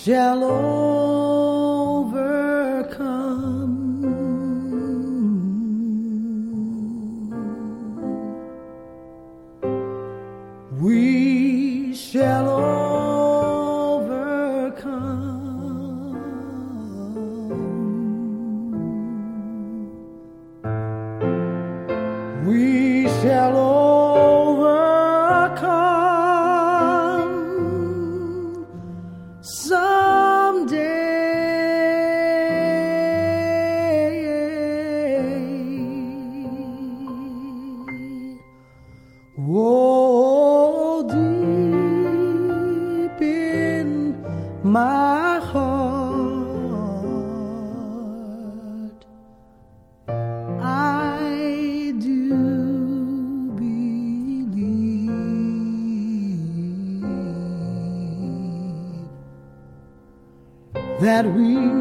Shall that we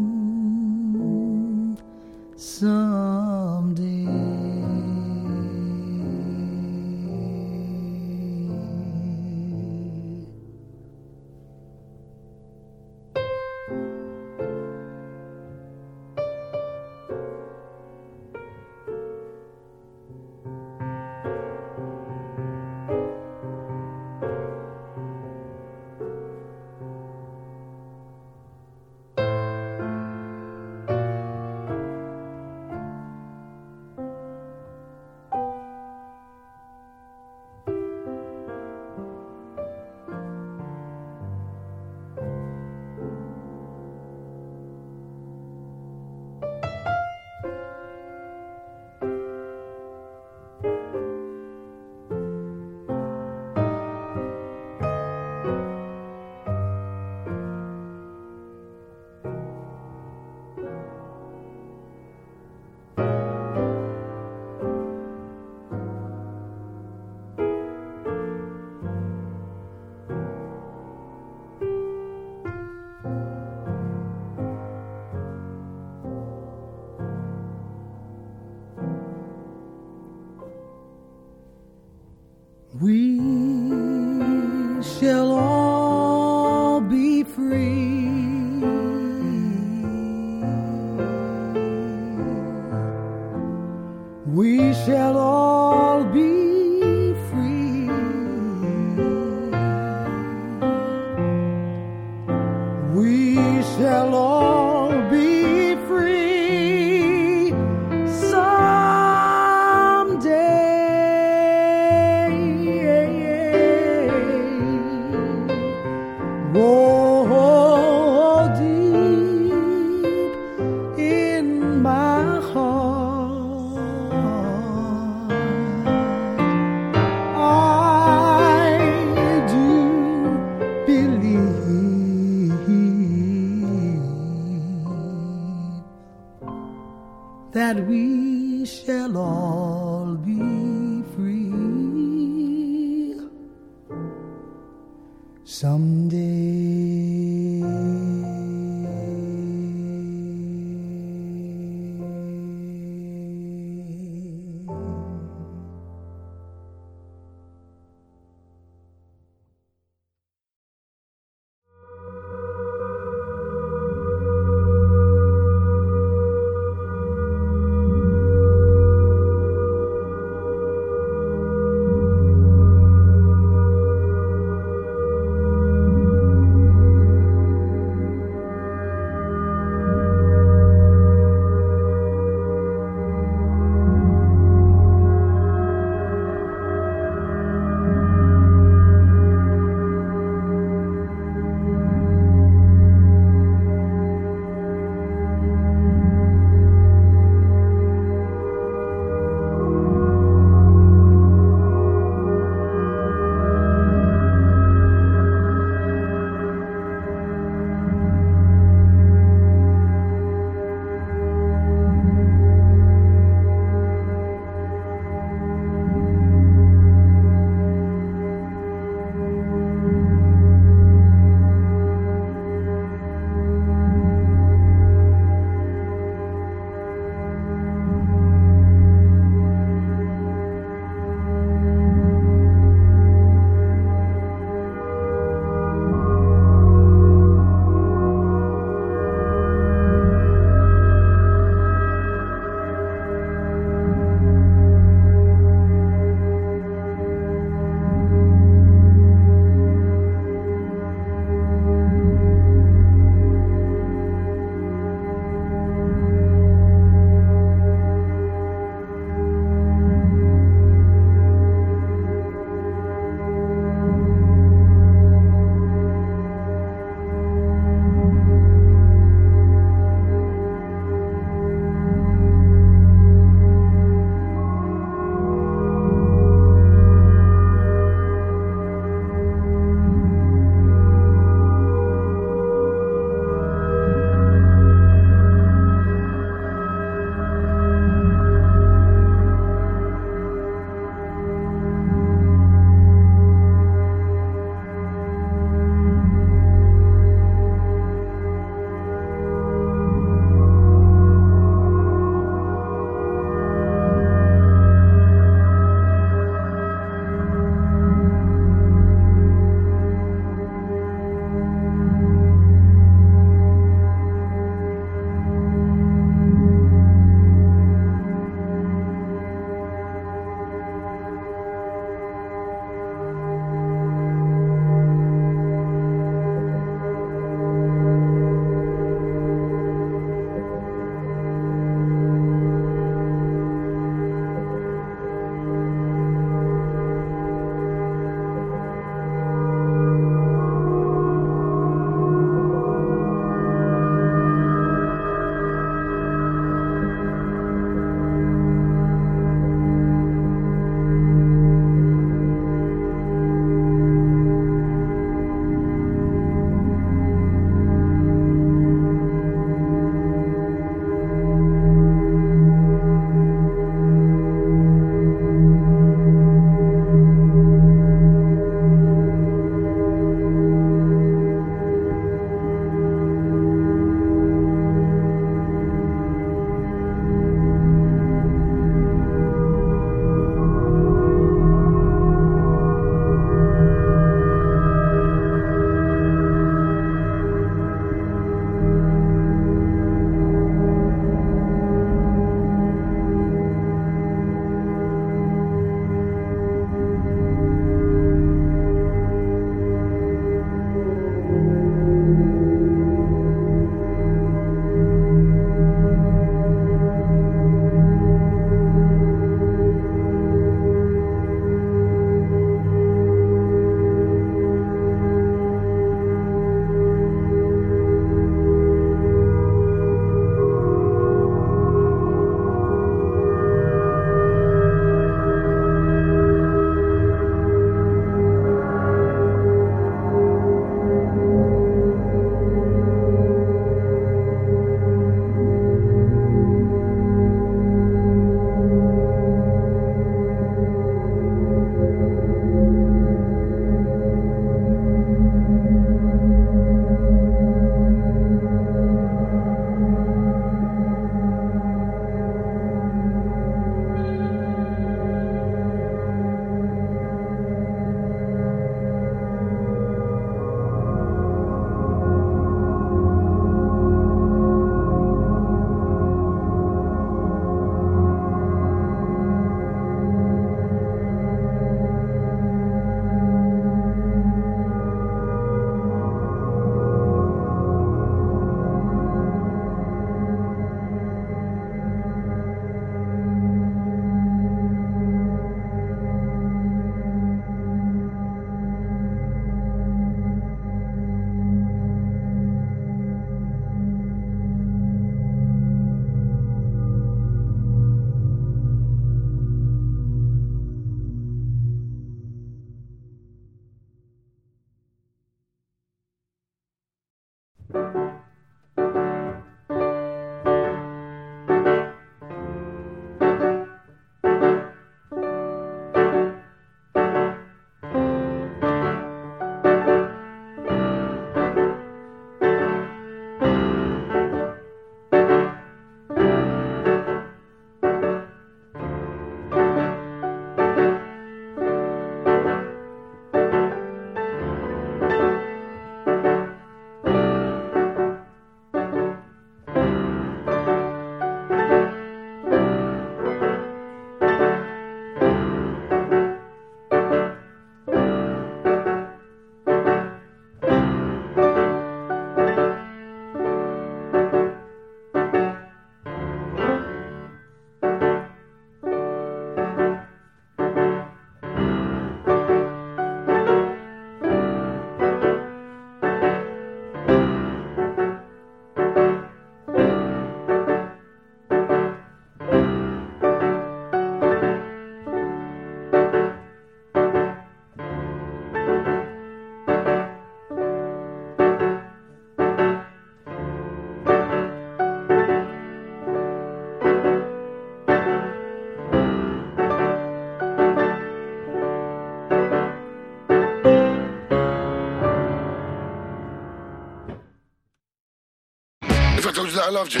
I loved you.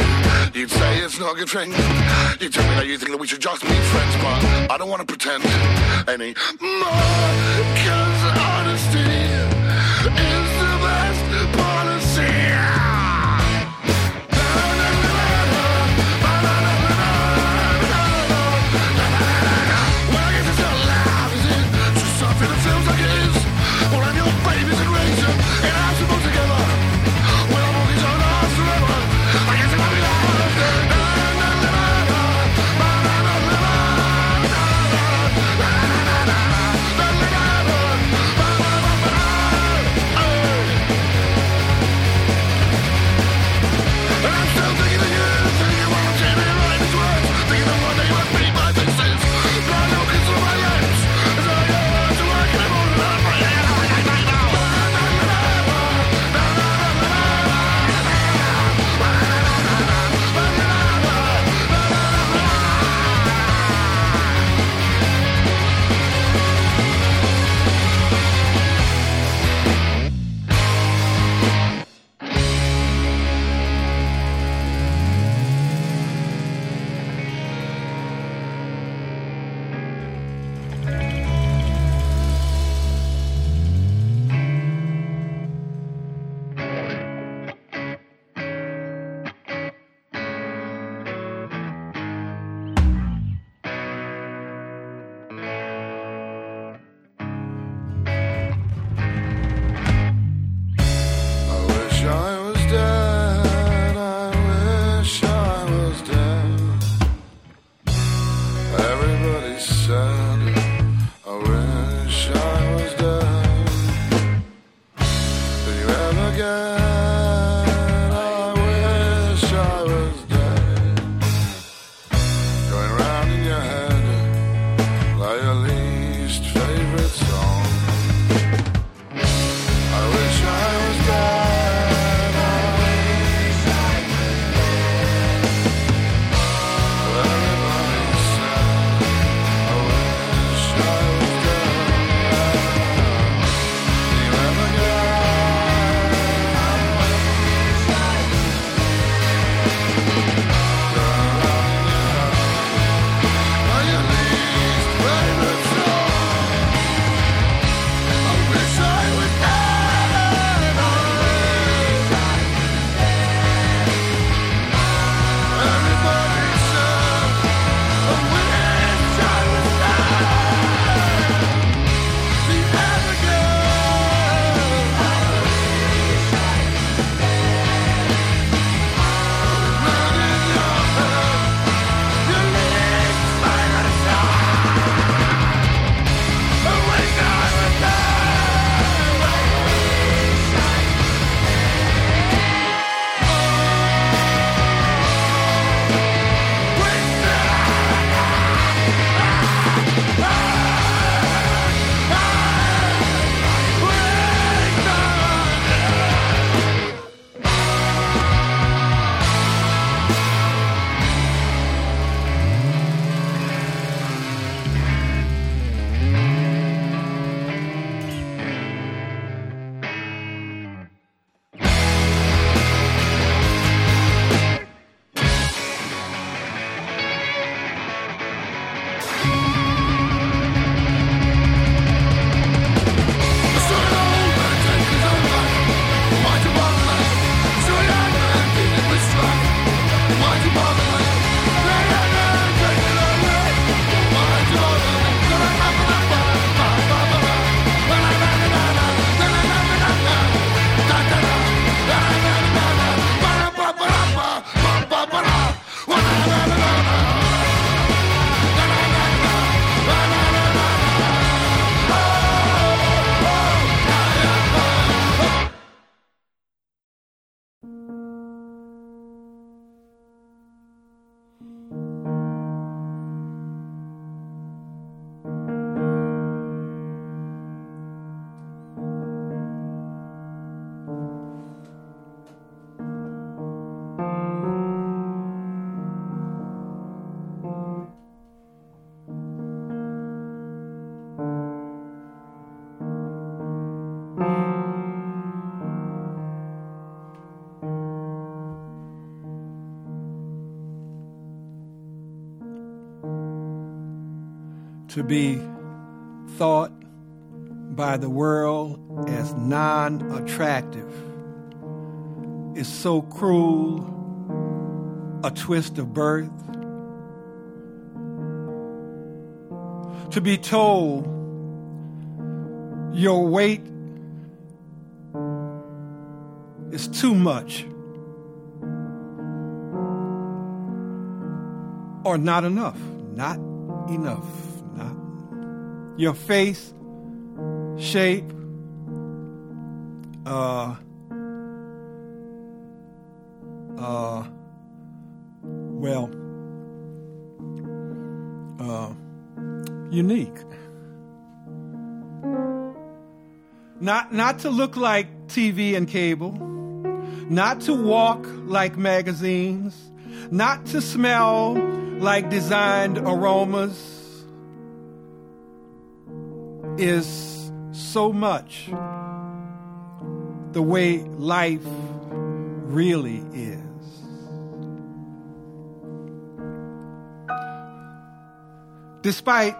You'd say it's not a good thing. You tell me that you think that we should just be friends, but I don't want to pretend anymore. To be thought by the world as non attractive is so cruel a twist of birth. To be told your weight is too much or not enough. Not enough. Your face, shape, uh, uh, well, uh, unique. Not, not to look like TV and cable, not to walk like magazines, not to smell like designed aromas, is so much the way life really is. Despite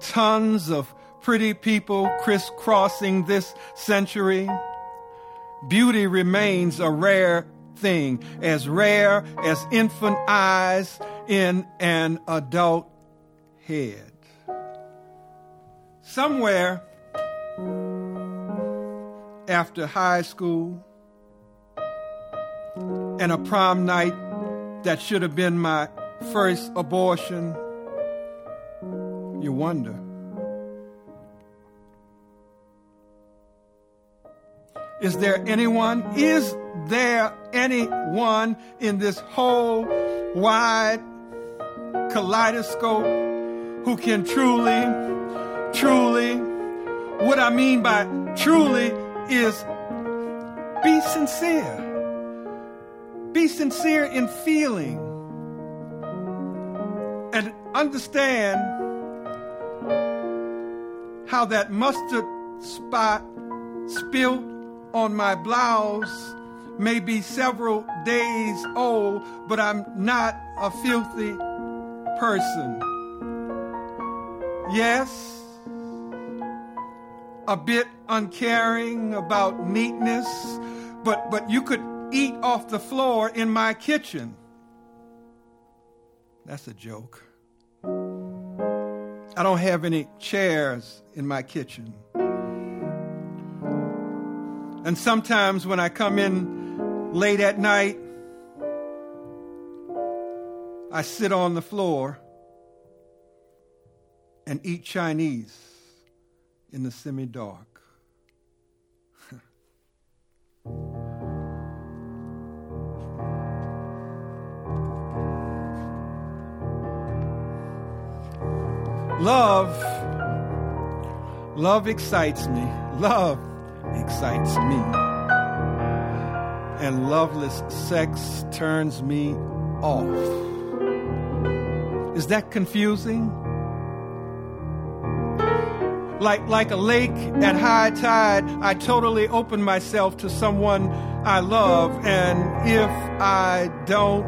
tons of pretty people crisscrossing this century, beauty remains a rare thing, as rare as infant eyes in an adult head. Somewhere after high school and a prom night that should have been my first abortion, you wonder. Is there anyone? Is there anyone in this whole wide kaleidoscope who can truly, truly, what I mean by truly is be sincere. Be sincere in feeling and understand how that mustard spot spilt on my blouse may be several days old, but I'm not a filthy person. Yes, a bit uncaring about neatness, but, but you could eat off the floor in my kitchen. That's a joke. I don't have any chairs in my kitchen. And sometimes when I come in late at night, I sit on the floor and eat Chinese in the semi dark. Love, love excites me. Love excites me. And loveless sex turns me off. Is that confusing? Like, like a lake at high tide, I totally open myself to someone I love, and if I don't,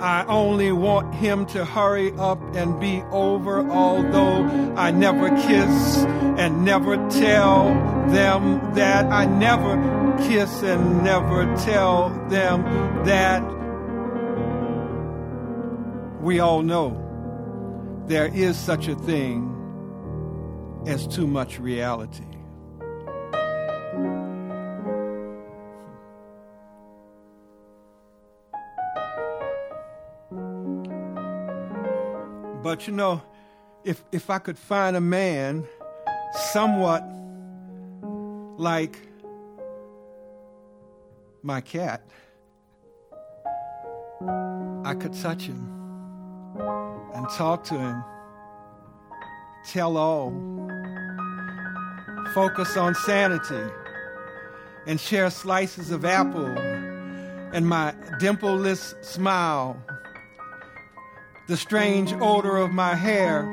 I only want him to hurry up and be over, although I never kiss and never tell them that I never kiss and never tell them that. We all know there is such a thing as too much reality. But you know, if if I could find a man somewhat like my cat, I could touch him and talk to him, tell all, focus on sanity, and share slices of apple and my dimpleless smile the strange odor of my hair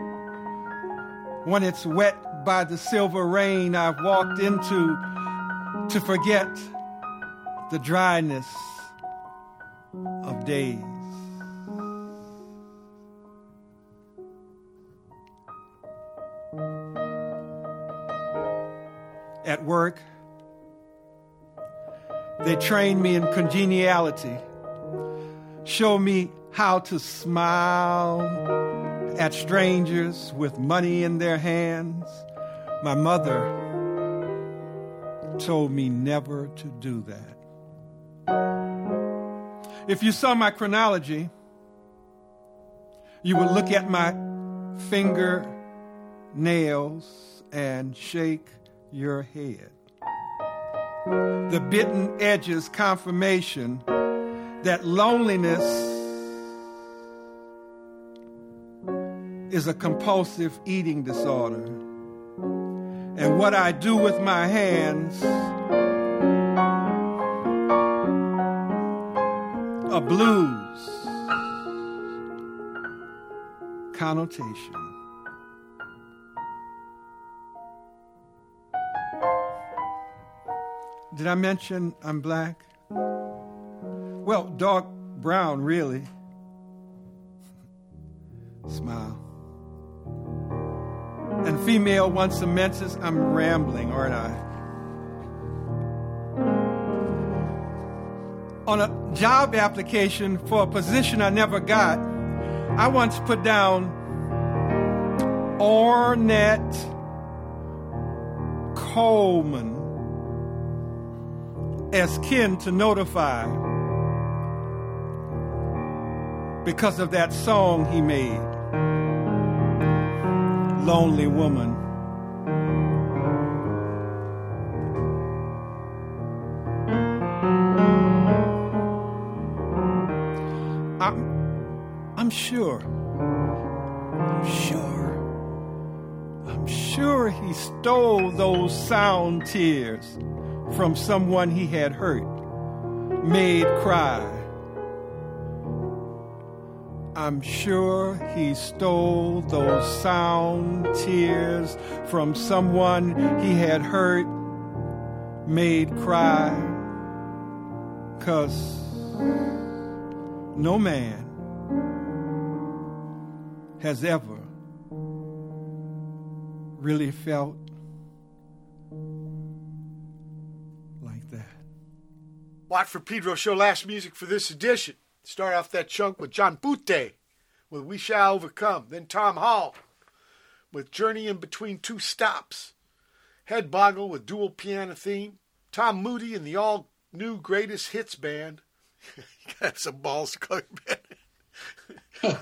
when it's wet by the silver rain I've walked into to forget the dryness of days. Work. They train me in congeniality, show me how to smile at strangers with money in their hands. My mother told me never to do that. If you saw my chronology, you would look at my finger nails and shake your head. The bitten edges confirmation that loneliness is a compulsive eating disorder. And what I do with my hands, a blues connotation. Did I mention I'm black? Well, dark brown, really. Smile. And female once immenses, I'm rambling, aren't I? On a job application for a position I never got, I once put down Ornette Coleman as kin to notify because of that song he made, Lonely Woman. I'm, I'm sure, I'm sure, I'm sure he stole those sound tears from someone he had hurt, made cry. I'm sure he stole those sound tears from someone he had hurt, made cry. Cause no man has ever really felt Watt from Pedro Show last music for this edition. Start off that chunk with John Boutte with We Shall Overcome. Then Tom Hall with Journeying Between Two Stops. Headboggle with dual piano theme. Tom Moody and the all new greatest hits band. got some balls your band.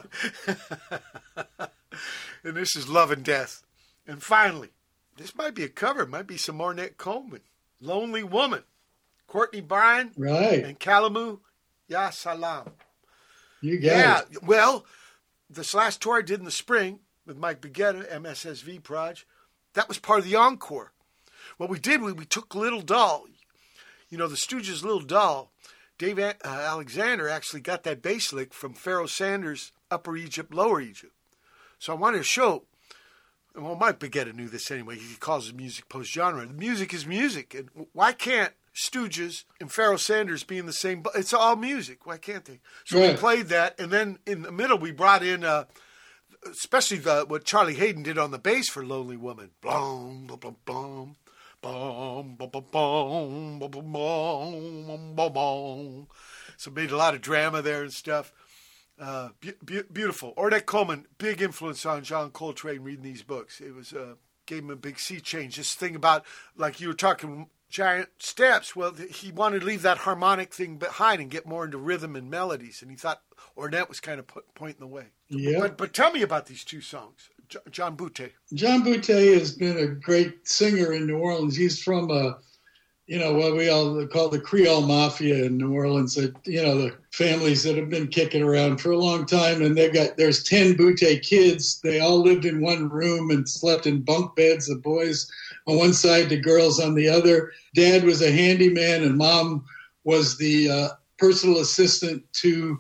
and this is Love and Death. And finally, this might be a cover. It might be some Ornette Coleman. Lonely Woman. Courtney Bryan Right. and Kalamu ya Salaam. You got Yeah, it. well, this last tour I did in the spring with Mike Baggetta, MSSV Proj, that was part of the encore. What we did, we, we took Little Doll, you know, the Stooges' Little Doll. Dave uh, Alexander actually got that bass lick from Pharoah Sanders' Upper Egypt, Lower Egypt. So I wanted to show, well, Mike Baggetta knew this anyway. He calls his music post genre. The music is music. And why can't Stooges, and Pharoah Sanders being the same. But it's all music. Why can't they? So yeah. we played that, and then in the middle we brought in, uh, especially the, what Charlie Haden did on the bass for "Lonely Woman." Blom, blom, blom, blom. So made a lot of drama there and stuff. Uh, be- be- beautiful. Ornette Coleman, big influence on John Coltrane reading these books. It was uh, gave him a big sea change. This thing about like you were talking giant steps. Well, he wanted to leave that harmonic thing behind and get more into rhythm and melodies, and he thought Ornette was kind of put, pointing the way. Yeah. But but tell me about these two songs, John Boutte. John Boutte has been a great singer in New Orleans. He's from a, you know, what we all call the Creole Mafia in New Orleans. That you know, the families that have been kicking around for a long time, and they've got there's ten Boutte kids. They all lived in one room and slept in bunk beds. The boys on one side, the girls on the other. Dad was a handyman, and mom was the uh, personal assistant to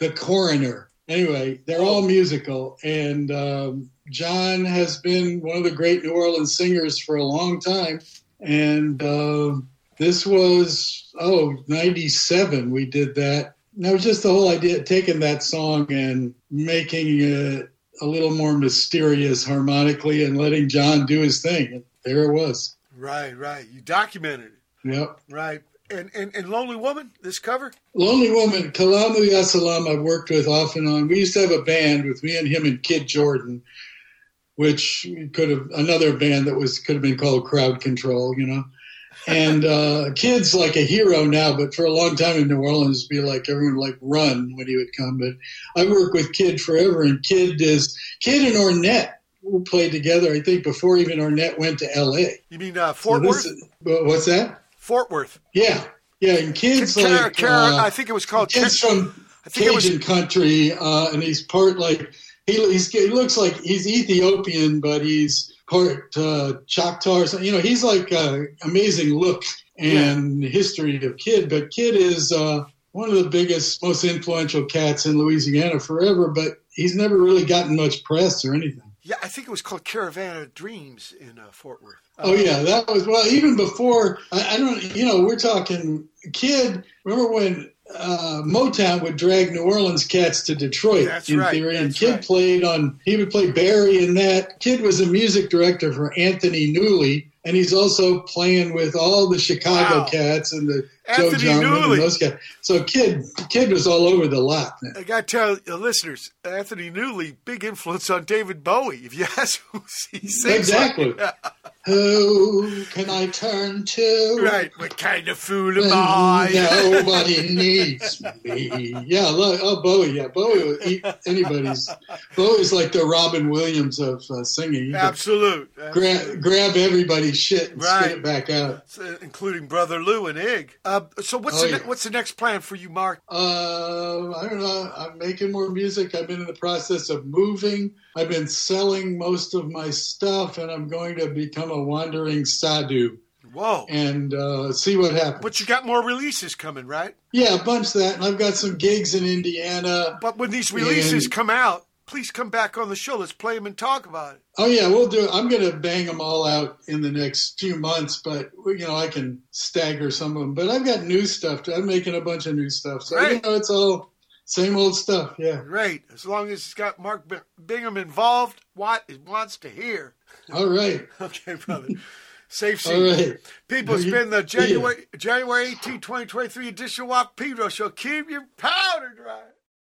the coroner. Anyway, they're all musical, and um, John has been one of the great New Orleans singers for a long time. And uh, this was oh 97 we did that. And that was just the whole idea, taking that song and making it a little more mysterious harmonically, and letting John do his thing. And there it was. Right, right. You documented it. Yep. Right. And, and and Lonely Woman, this cover? Lonely Woman, Kalamu ya Salaam, I've worked with off and on. We used to have a band with me and him and Kid Jordan, which could have another band that was could have been called Crowd Control, you know. And uh, Kid's like a hero now, but for a long time in New Orleans, be like everyone would, like run when he would come. But I worked with Kid forever, and Kid is Kid and Ornette played together. I think before even Ornette went to L.A. You mean uh, Fort So Worth? is- what's that? Fort Worth. Yeah, yeah, and kids Cara- like Cara- uh, I think it was called kids from I think it was- Cajun country, uh, and he's part like he, he's, he looks like he's Ethiopian, but he's part uh, Choctaw. Or something. You know, he's like uh, amazing look and history of Kid, but Kid is uh, one of the biggest, most influential cats in Louisiana forever. But he's never really gotten much press or anything. Yeah, I think it was called Caravan of Dreams in uh, Fort Worth. Oh yeah, that was well. Even before I, I don't, you know, we're talking kid. Remember when uh, Motown would drag New Orleans cats to Detroit? That's in right, theory, and that's Kid right. played on. He would play Barry in that. Kid was a music director for Anthony Newley, and he's also playing with all the Chicago Wow. cats and the Anthony Joe Newley. those guys. So Kid, Kid was all over the lot. Man. I got to tell the listeners, Anthony Newley, big influence on David Bowie. If you ask who he sings Exactly. like. Who can I turn to? Right. What kind of fool am I? Nobody needs me. Yeah, look, oh Bowie. Yeah, Bowie. Will eat anybody's. Bowie's like the Robin Williams of uh, singing. Absolute. Grab, grab everybody's shit and Right. spit it back out. Uh, including Brother Lou and Ig. Uh, so what's Oh, the yeah. what's the next plan for you, Mark? Uh, I don't know. I'm making more music. I've been in the process of moving. I've been selling most of my stuff, and I'm going to become a wandering sadhu Whoa. and uh, see what happens. But you got more releases coming, right? Yeah, a bunch of that. And I've got some gigs in Indiana. But when these releases And- come out, please come back on the show. Let's play them and talk about it. Oh yeah, we'll do. It. I'm going to bang them all out in the next few months, but you know I can stagger some of them. But I've got new stuff. I'm making a bunch of new stuff, so you Right. know it's all same old stuff. Yeah. right. As long as it's got Mark Bingham involved, what it wants to hear. All right. Okay, brother. Safe All seat. right. People, it's You- been the yeah. January January 18, 2023 edition of Walk Pedro Show. Keep your powder dry.